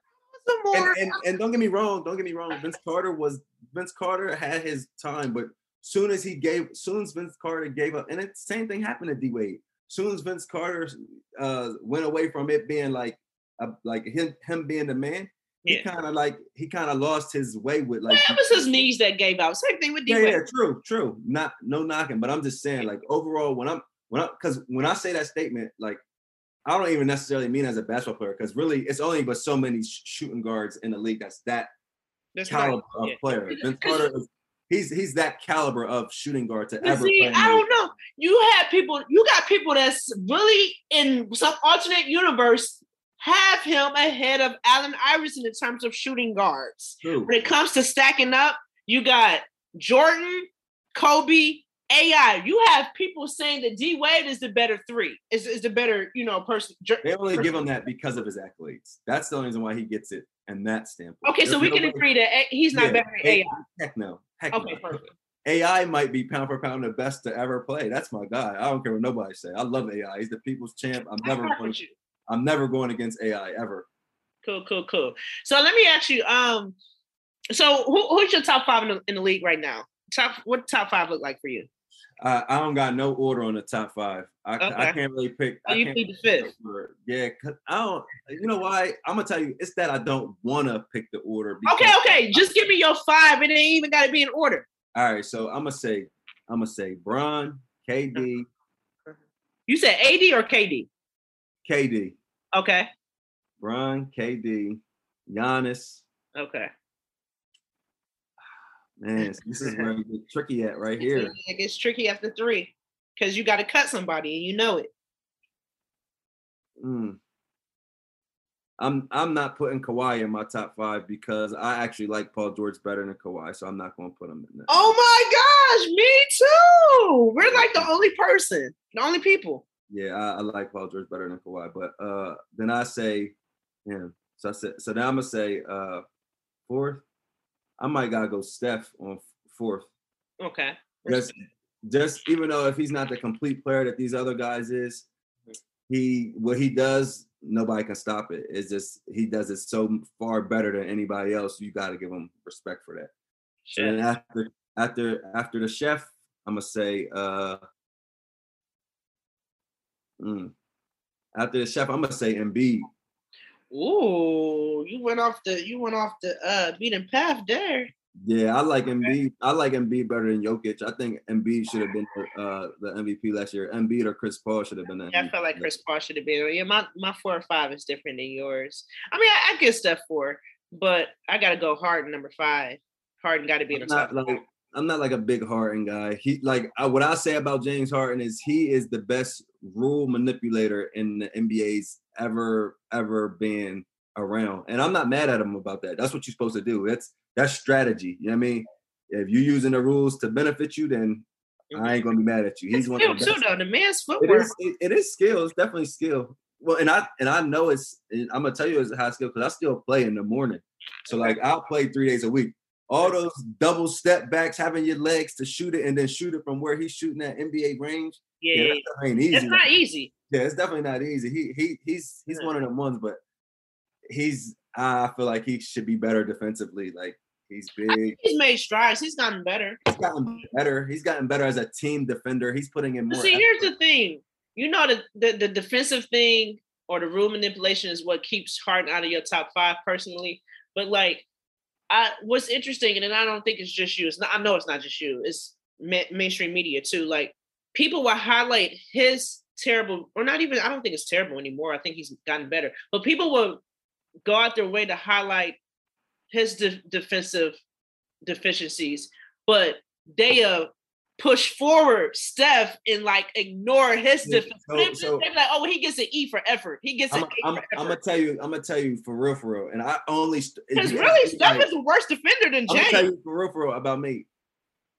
<laughs> More. And, and and don't get me wrong. Don't get me wrong. Vince Carter was Vince Carter had his time, but soon as he gave, soon as Vince Carter gave up, and the same thing happened to D Wade. Soon as Vince Carter uh, went away from it being like a, like him him being the man, he kind of like he kind of lost his way with like. it was his knees that gave out. Same thing with D Yeah, Wade. yeah, true, true. Not no knocking, but I'm just saying, like overall, when I'm when I because when I say that statement, like I don't even necessarily mean as a basketball player, because really it's only but so many sh- shooting guards in the league that's that That's right. caliber of Yeah. player. Vince Carter is he's he's that caliber of shooting guard to But ever see, play. I don't know. You have people, you got people that's really in some alternate universe have him ahead of Allen Iverson in terms of shooting guards. True. When it comes to stacking up, you got Jordan, Kobe, AI. You have people saying that D Wade is the better three, is, is the better, you know, person. They only give him that because of his accolades. That's the only reason why he gets it and that standpoint. Okay, so we no can way- agree that he's not Yeah, better than AI. Heck no. Heck Okay, no. perfect. AI might be pound for pound the best to ever play. That's my guy. I don't care what nobody say. I love AI. He's the people's champ. I'm never going. I'm never going against AI ever. Cool, cool, cool. So let me ask you, um, so who, who's your top five in the, in the league right now? Top what top five look like for you? I, I don't got no order on the top five. I, I can't really pick. Oh, I you can't the fifth. Yeah, cause I don't. You know why? I'm gonna tell you. It's that I don't want to pick the order. Okay, okay. Just give me your five. It ain't even got to be in order. All right. So I'm gonna say. I'm gonna say Bron, KD, <laughs> You said AD or KD? KD, Okay, Bron, KD, Giannis, okay. Man, <laughs> this is where you get tricky at right here. It gets tricky after three because you got to cut somebody and you know it. Mm. I'm I'm not putting Kawhi in my top five because I actually like Paul George better than Kawhi, so I'm not going to put him in there. Oh my gosh, me too. We're like the only person, the only people. Yeah, I, I like Paul George better than Kawhi, but uh, then I say him. So I said, so now I'm gonna say uh, fourth. I might gotta go Steph on fourth. Okay. Just, just even though if he's not the complete player that these other guys is, he what he does, nobody can stop it. It's just he does it so far better than anybody else. You got to give him respect for that. Shit. And after after after the chef, I'm gonna say uh mm, after the chef, I'm gonna say Embiid. Ooh, you went off the you went off the uh beaten path there. Yeah, I like Embiid. I like Embiid better than Jokic. I think Embiid should have been uh, the MVP last year. Embiid or Chris Paul should have been the Yeah, I felt like Chris Paul should have been. Yeah, my my four or five is different than yours. I mean, I, I give Steph four, but I gotta go Harden number five. Harden got to be in the top. like I'm not like a big Harden guy. He like I, what I say about James Harden is he is the best rule manipulator in the NBA's ever ever been around, and I'm not mad at him about that. That's what you're supposed to do. That's that's strategy. You know what I mean? If you're using the rules to benefit you, then I ain't gonna be mad at you. He's It's one skill of the too, best. though. The man's footwork. is, it, it is skill. It's definitely skill. Well, and I and I know it's. I'm gonna tell you it's a high skill because I still play in the morning. So like I'll play three days a week. All those double step backs, having your legs to shoot it and then shoot it from where he's shooting at NBA range. Yeah, Yeah, yeah, ain't easy. it's not easy. Yeah, it's definitely not easy. He he he's he's Yeah. one of them ones, but he's I feel like he should be better defensively. Like he's big. He's made strides. He's gotten better. He's gotten better. He's gotten better as a team defender. He's putting in more. see, here's the thing. You know the, the the defensive thing or the rule manipulation is what keeps Harden out of your top five personally. But like, I what's interesting, and I don't think it's just you. It's not. I know it's not just you. It's ma- mainstream media too. Like people will highlight his terrible, or not even. I don't think it's terrible anymore. I think he's gotten better. But people will go out their way to highlight his de- defensive deficiencies, but they uh push forward Steph and like ignore his Yeah, defense. so- They're like, oh, he gets an E for effort. He gets an I'm, A I'm, I'm gonna tell you, I'm gonna tell you for real, for real. And I only Because really, Steph like, is a worse defender than I'm gonna tell James. you for real, for real about me.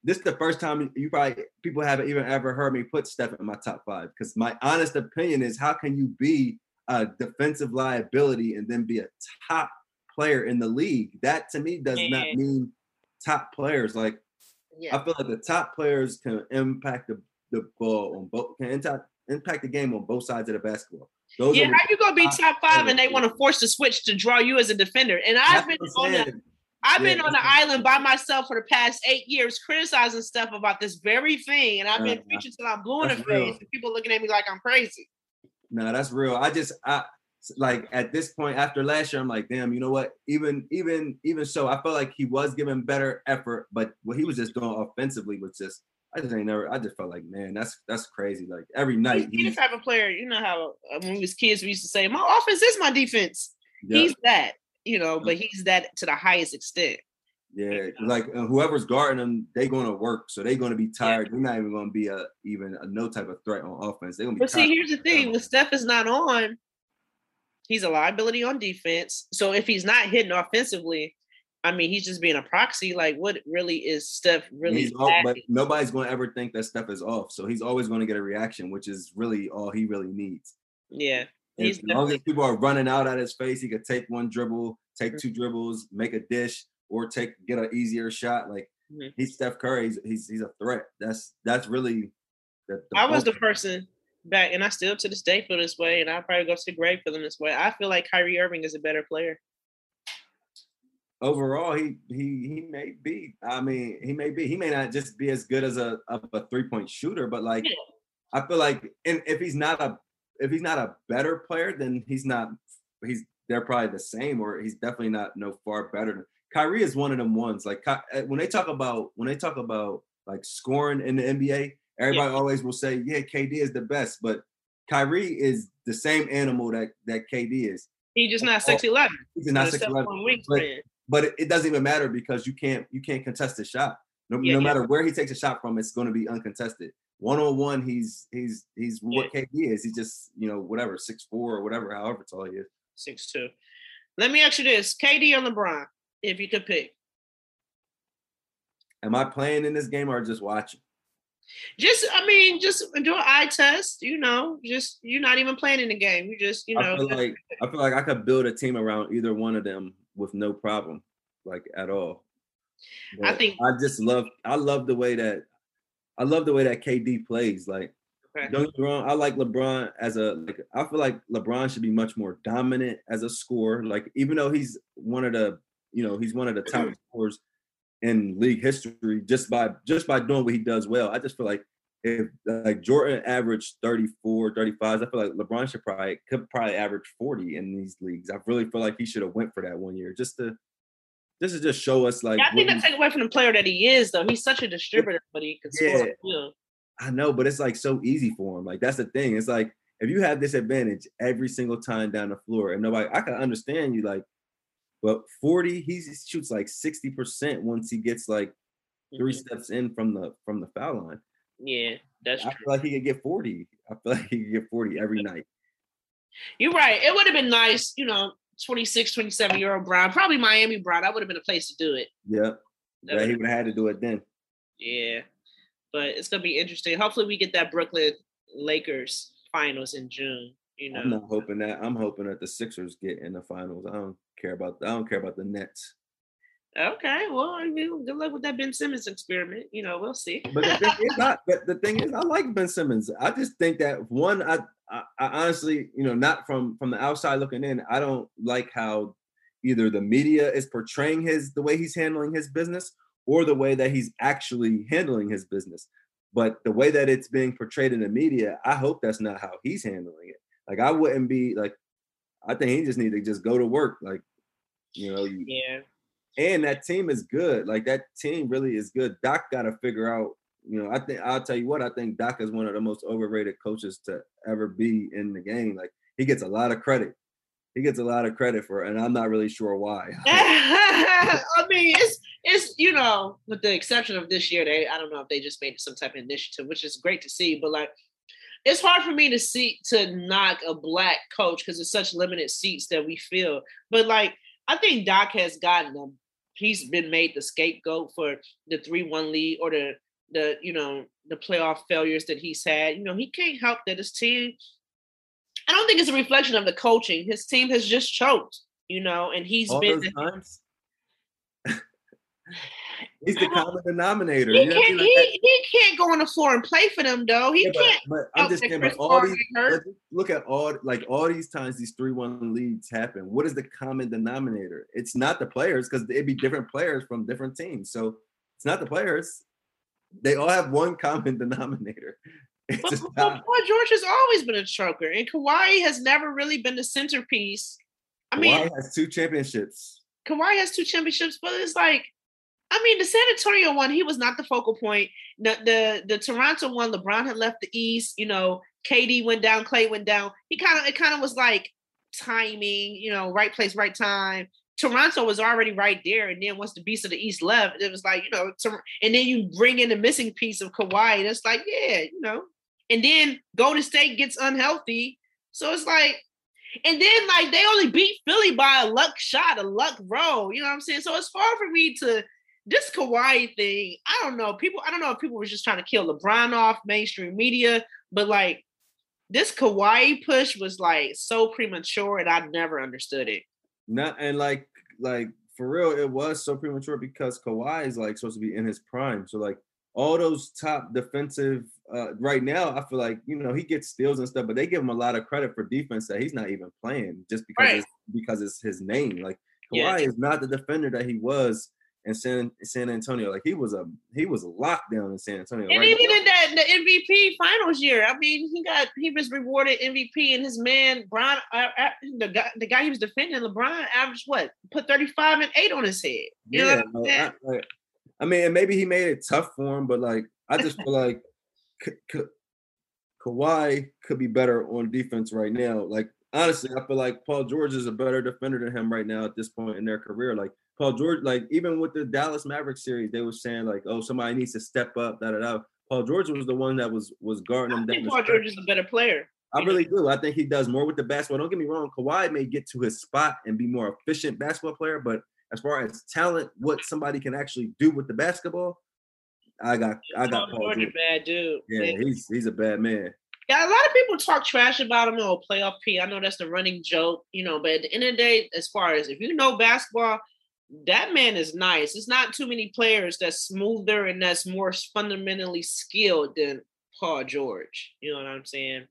This is the first time you probably people haven't even ever heard me put Steph in my top five. Because my honest opinion is, how can you be a defensive liability and then be a top player in the league? That to me does not mean top players. Like Yeah. I feel like the top players can impact the, the ball on both can impact impact the game on both sides of the basketball. Those Yeah, how you gonna be top five and they want to force the switch to draw you as a defender? And I've been on the. I've been on the island by myself for the past eight years, criticizing stuff about this very thing, and I've been Uh, preaching till I'm blue in the face, and people looking at me like I'm crazy. No, that's real. I just I like at this point after last year, I'm like, damn, you know what? Even even even so, I felt like he was giving better effort, but what he was just doing offensively was just I just ain't never I just felt like, man, that's that's crazy. Like every night He's the he's type of player, you know how uh, when we was kids, we used to say, "My offense is my defense." yeah, He's that, you know, but he's that to the highest extent. yeah, like uh, whoever's guarding them, they gonna work, so they're gonna be tired. They're not even gonna be a even a no type of threat on offense. They're gonna be But see, here's the thing: when Steph is not on, he's a liability on defense. So if he's not hitting offensively, I mean, he's just being a proxy. Like, what really is Steph really? he's all, but nobody's going to ever think that Steph is off. So he's always going to get a reaction, which is really all he really needs. yeah, as long as people are running out at his face, he could take one dribble, take two dribbles, make a dish, or take get an easier shot. Like Mhm. he's Steph Curry. He's he's, he's a threat. That's that's really. The, the I was the person back, and I still to this day feel this way, and I probably go to the grave feeling this way. I feel like Kyrie Irving is a better player. overall. He he he may be. I mean, he may be. He may not just be as good as a of a three point shooter, but like Yeah. I feel like, and if he's not a if he's not a better player, then he's not. He's they're probably the same, or he's definitely not no far better. Than, Kyrie is one of them ones. Like uh, when they talk about when they talk about like scoring in the NBA, everybody always will say, "Yeah, KD is the best," but Kyrie is the same animal that that KD is. He's just not six eleven. He's not six eleven, but but it, it doesn't even matter because you can't you can't contest the shot. No, Yeah, no yeah. matter where he takes a shot from, it's going to be uncontested. One on one, he's he's he's what KD is. He's just you know whatever six four or whatever, however tall he is. Six two. Let me ask you this: KD or LeBron, if you could pick. Am I playing in this game or just watching? Just, I mean, just do an eye test. You know, just you're not even playing in the game. You just, you know, I feel like I feel like I could build a team around either one of them with no problem, like at all. I think- I just love I love the way that I love the way that KD plays. Like Okay. don't get me wrong, I like LeBron as a like I feel like LeBron should be much more dominant as a scorer. Like even though he's one of the you know he's one of the top mm-hmm. scorers in league history just by just by doing what he does well. I just feel like if like Jordan averaged 34, 35, I feel like LeBron should probably could probably average 40 in these leagues. I really feel like he should have went for that one year just to just to just show us like Yeah, I think that take away from the player that he is, though. He's such a distributor, but he can score. Yeah. I know, but it's like so easy for him. Like that's the thing. It's like if you have this advantage every single time down the floor, and nobody, I can understand you. Like, but forty, he shoots like sixty percent once he gets like 3 Mhm. steps in from the from the foul line. Yeah, that's I true. feel like he could get forty. I feel <laughs> like he could get forty every night. You're right. It would have been nice, you know, 26, 27 year old Bron, probably Miami Bron. That would have been a place to do it. Yeah, That yeah, he would have had to do it then. Yeah. But it's gonna be interesting. Hopefully we get that Brooklyn Lakers finals in June. You know. I'm not hoping that. I'm hoping that the Sixers get in the finals. I don't care about. I don't care about the Nets. Okay, well, I mean, good luck with that Ben Simmons experiment. You know, we'll see. But the thing is, not, but the thing is, I like Ben Simmons. I just think that one, I, I, I honestly, you know, not from from the outside looking in, I don't like how either the media is portraying his the way he's handling his business, or the way that he's actually handling his business. But the way that it's being portrayed in the media, I hope that's not how he's handling it. Like I wouldn't be like, I think he just need to just go to work. Like, you know, you, Yeah. and that team is good. Like that team really is good. Doc got to figure out. You know, I think I'll tell you what. I think Doc is one of the most overrated coaches to ever be in the game. Like he gets a lot of credit. He gets a lot of credit for, it, and I'm not really sure why. <laughs> <laughs> I mean, it's it's you know, with the exception of this year, they I don't know if they just made some type of initiative, which is great to see. But like, it's hard for me to see to knock a black coach because it's such limited seats that we fill. But like, I think Doc has gotten them. He's been made the scapegoat for the three one lead or the the you know the playoff failures that he's had. You know, he can't help that his team. I don't think it's a reflection of the coaching. His team has just choked. You know, and he's All been. <laughs> He's the common denominator. He you know can't. Like, He, he can't go on the floor and play for them though. He Yeah, can't. But, I'm oh, just that saying, but all these get hurt. but look at all like all these times these three one leads happen. What is the common denominator? It's not the players because it'd be different players from different teams. So it's not the players. They all have one <laughs> common denominator. It's But, just but Paul George has always been a choker, and Kawhi has never really been the centerpiece. I mean, Kawhi has two championships. Kawhi has two championships, but it's like, I mean, the San Antonio one, he was not the focal point. The the the Toronto one, LeBron had left the East. You know, KD went down, Clay went down. He kind of it kind of was like timing, you know, right place, right time. Toronto was already right there, and then once the Beast of the East left, it was like you know, and then you bring in the missing piece of Kawhi, and it's like yeah, you know, and then Golden State gets unhealthy, so it's like and then like they only beat Philly by a luck shot, a luck roll. You know what I'm saying? So it's far for me to this Kawhi thing. I don't know. People, I don't know if people were just trying to kill LeBron off mainstream media, but like this Kawhi push was like so premature, and I never understood it. Not and like like for real, it was so premature because Kawhi is like supposed to be in his prime. So like all those top defensive uh right now, I feel like you know he gets steals and stuff, but they give him a lot of credit for defense that he's not even playing just because Right. it's, because it's his name. Like Yeah. Kawhi is not the defender that he was in San San Antonio. Like he was a he was locked down in San Antonio. And Right even now- in that the MVP finals year, I mean, he got he was rewarded MVP, and his man Brian, uh, uh, the guy the guy he was defending, LeBron, averaged what put thirty five and eight on his head. You know yeah, no. I, like, I mean, and maybe he made it tough for him, but like I just feel like Ka- Ka- Kawhi could be better on defense right now. Like honestly, I feel like Paul George is a better defender than him right now at this point in their career. Like Paul George, like even with the Dallas Mavericks series, they were saying like, oh, somebody needs to step up. Da da da. Paul George was the one that was was guarding them. I think Paul George is a better player. I really do. I think he does more with the basketball. Don't get me wrong. Kawhi may get to his spot and be more efficient basketball player, but as far as talent, what somebody can actually do with the basketball, I got I got Paul, Paul George. A bad dude. Yeah, he's he's a bad man. Yeah, a lot of people talk trash about him on playoff P. I know that's the running joke, you know, but at the end of the day, as far as if you know basketball, that man is nice. It's not too many players that's smoother and that's more fundamentally skilled than Paul George. You know what I'm saying?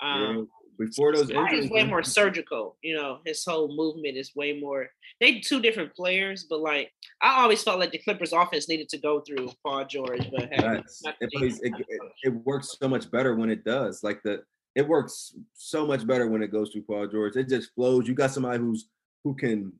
Um, yeah, before those injuries, way more surgical. You know, his whole movement is way more. They two different players, but like I always felt like the Clippers offense needed to go through Paul George, but hey, it, plays, it, it, it works so much better when it does. Like the it works so much better when it goes through Paul George. It just flows. You got somebody who's who can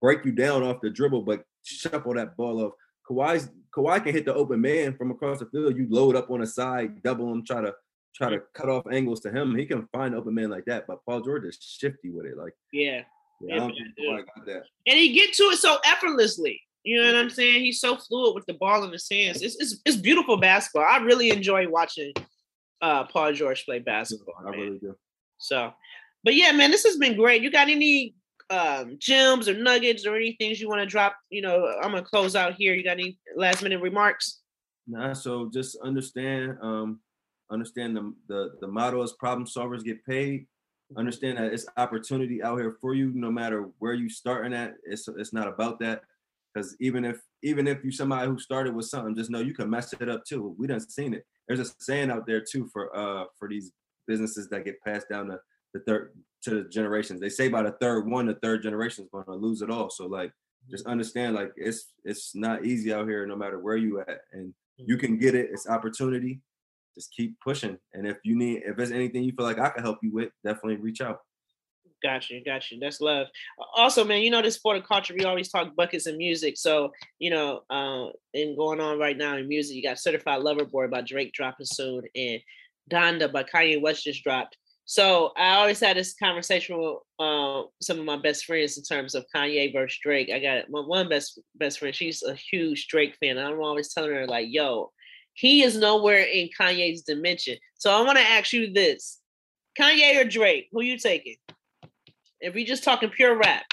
break you down off the dribble, but shuffle that ball off. Kawhi's Kawhi can hit the open man from across the field. You load up on the side, double him, try to try to cut off angles to him. He can find open man like that. But Paul George is shifty with it. Like yeah, yeah, yeah. And he get to it so effortlessly. You know what I'm saying? He's so fluid with the ball in his hands. It's it's, it's beautiful basketball. I really enjoy watching uh, Paul George play basketball. I man. really do. So, but yeah, man, this has been great. You got any um, gems or nuggets or anything you want to drop? You know, I'm gonna close out here. You got any last minute remarks? Nah, so just understand, um, understand the, the the motto is problem solvers get paid. Understand that it's opportunity out here for you, no matter where you starting at. It's it's not about that. Because even if even if you somebody who started with something, just know you can mess it up too. We done seen it. There's a saying out there too for uh for these businesses that get passed down to the third to the generations. They say by the third one, the third generation is going to lose it all. So like, just understand like it's it's not easy out here, no matter where you at, and you can get it. It's opportunity. Just keep pushing. And if you need, if there's anything you feel like I can help you with, definitely reach out. Got you, got you. That's love. Also, man, you know this for the culture. We always talk buckets and music. So, you know, uh, and going on right now in music, you got Certified Lover Boy by Drake dropping soon, and Donda by Kanye West just dropped. So I always had this conversation with uh, some of my best friends in terms of Kanye versus Drake. I got my one best best friend. She's a huge Drake fan. I'm always telling her like, "Yo, he is nowhere in Kanye's dimension." So I want to ask you this: Kanye or Drake? Who you taking? If we just talking pure rap.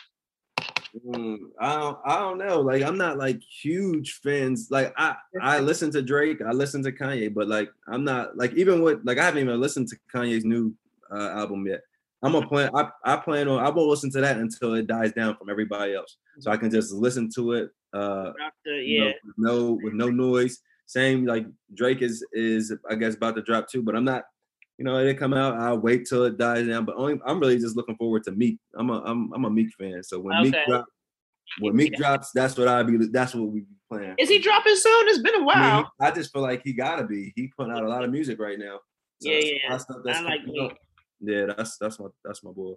Mm, I don't, I don't know. Like I'm not like huge fans. Like I I listen to Drake, I listen to Kanye, but like I'm not like even with like I haven't even listened to Kanye's new uh, album yet. I'm gonna plan. I, I plan on. I won't listen to that until it dies down from everybody else, so I can just listen to it. Uh, yeah. with no with no noise. Same like Drake is is I guess about to drop too, but I'm not. You know, it come out. I'll wait till it dies down. But only I'm really just looking forward to Meek. I'm a I'm I'm a Meek fan. So when okay. Meek drop, when Meek yeah. drops, that's what I be. That's what we be playing. Is he dropping soon? It's been a while. I, mean, I just feel like he gotta be. He putting out a lot of music right now. So yeah, yeah. I like Meek yeah, that's that's my that's my boy.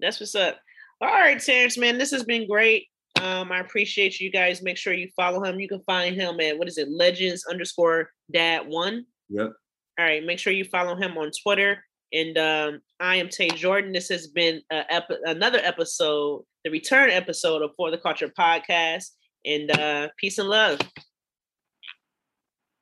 That's what's up. All right, Terrence, man, this has been great. Um, I appreciate you guys. Make sure you follow him. You can find him at what is it, legends underscore dad one. Yep. All right, make sure you follow him on Twitter. And um, I am Tay Jordan. This has been ep- another episode, the return episode of For the Culture podcast. And uh, peace and love.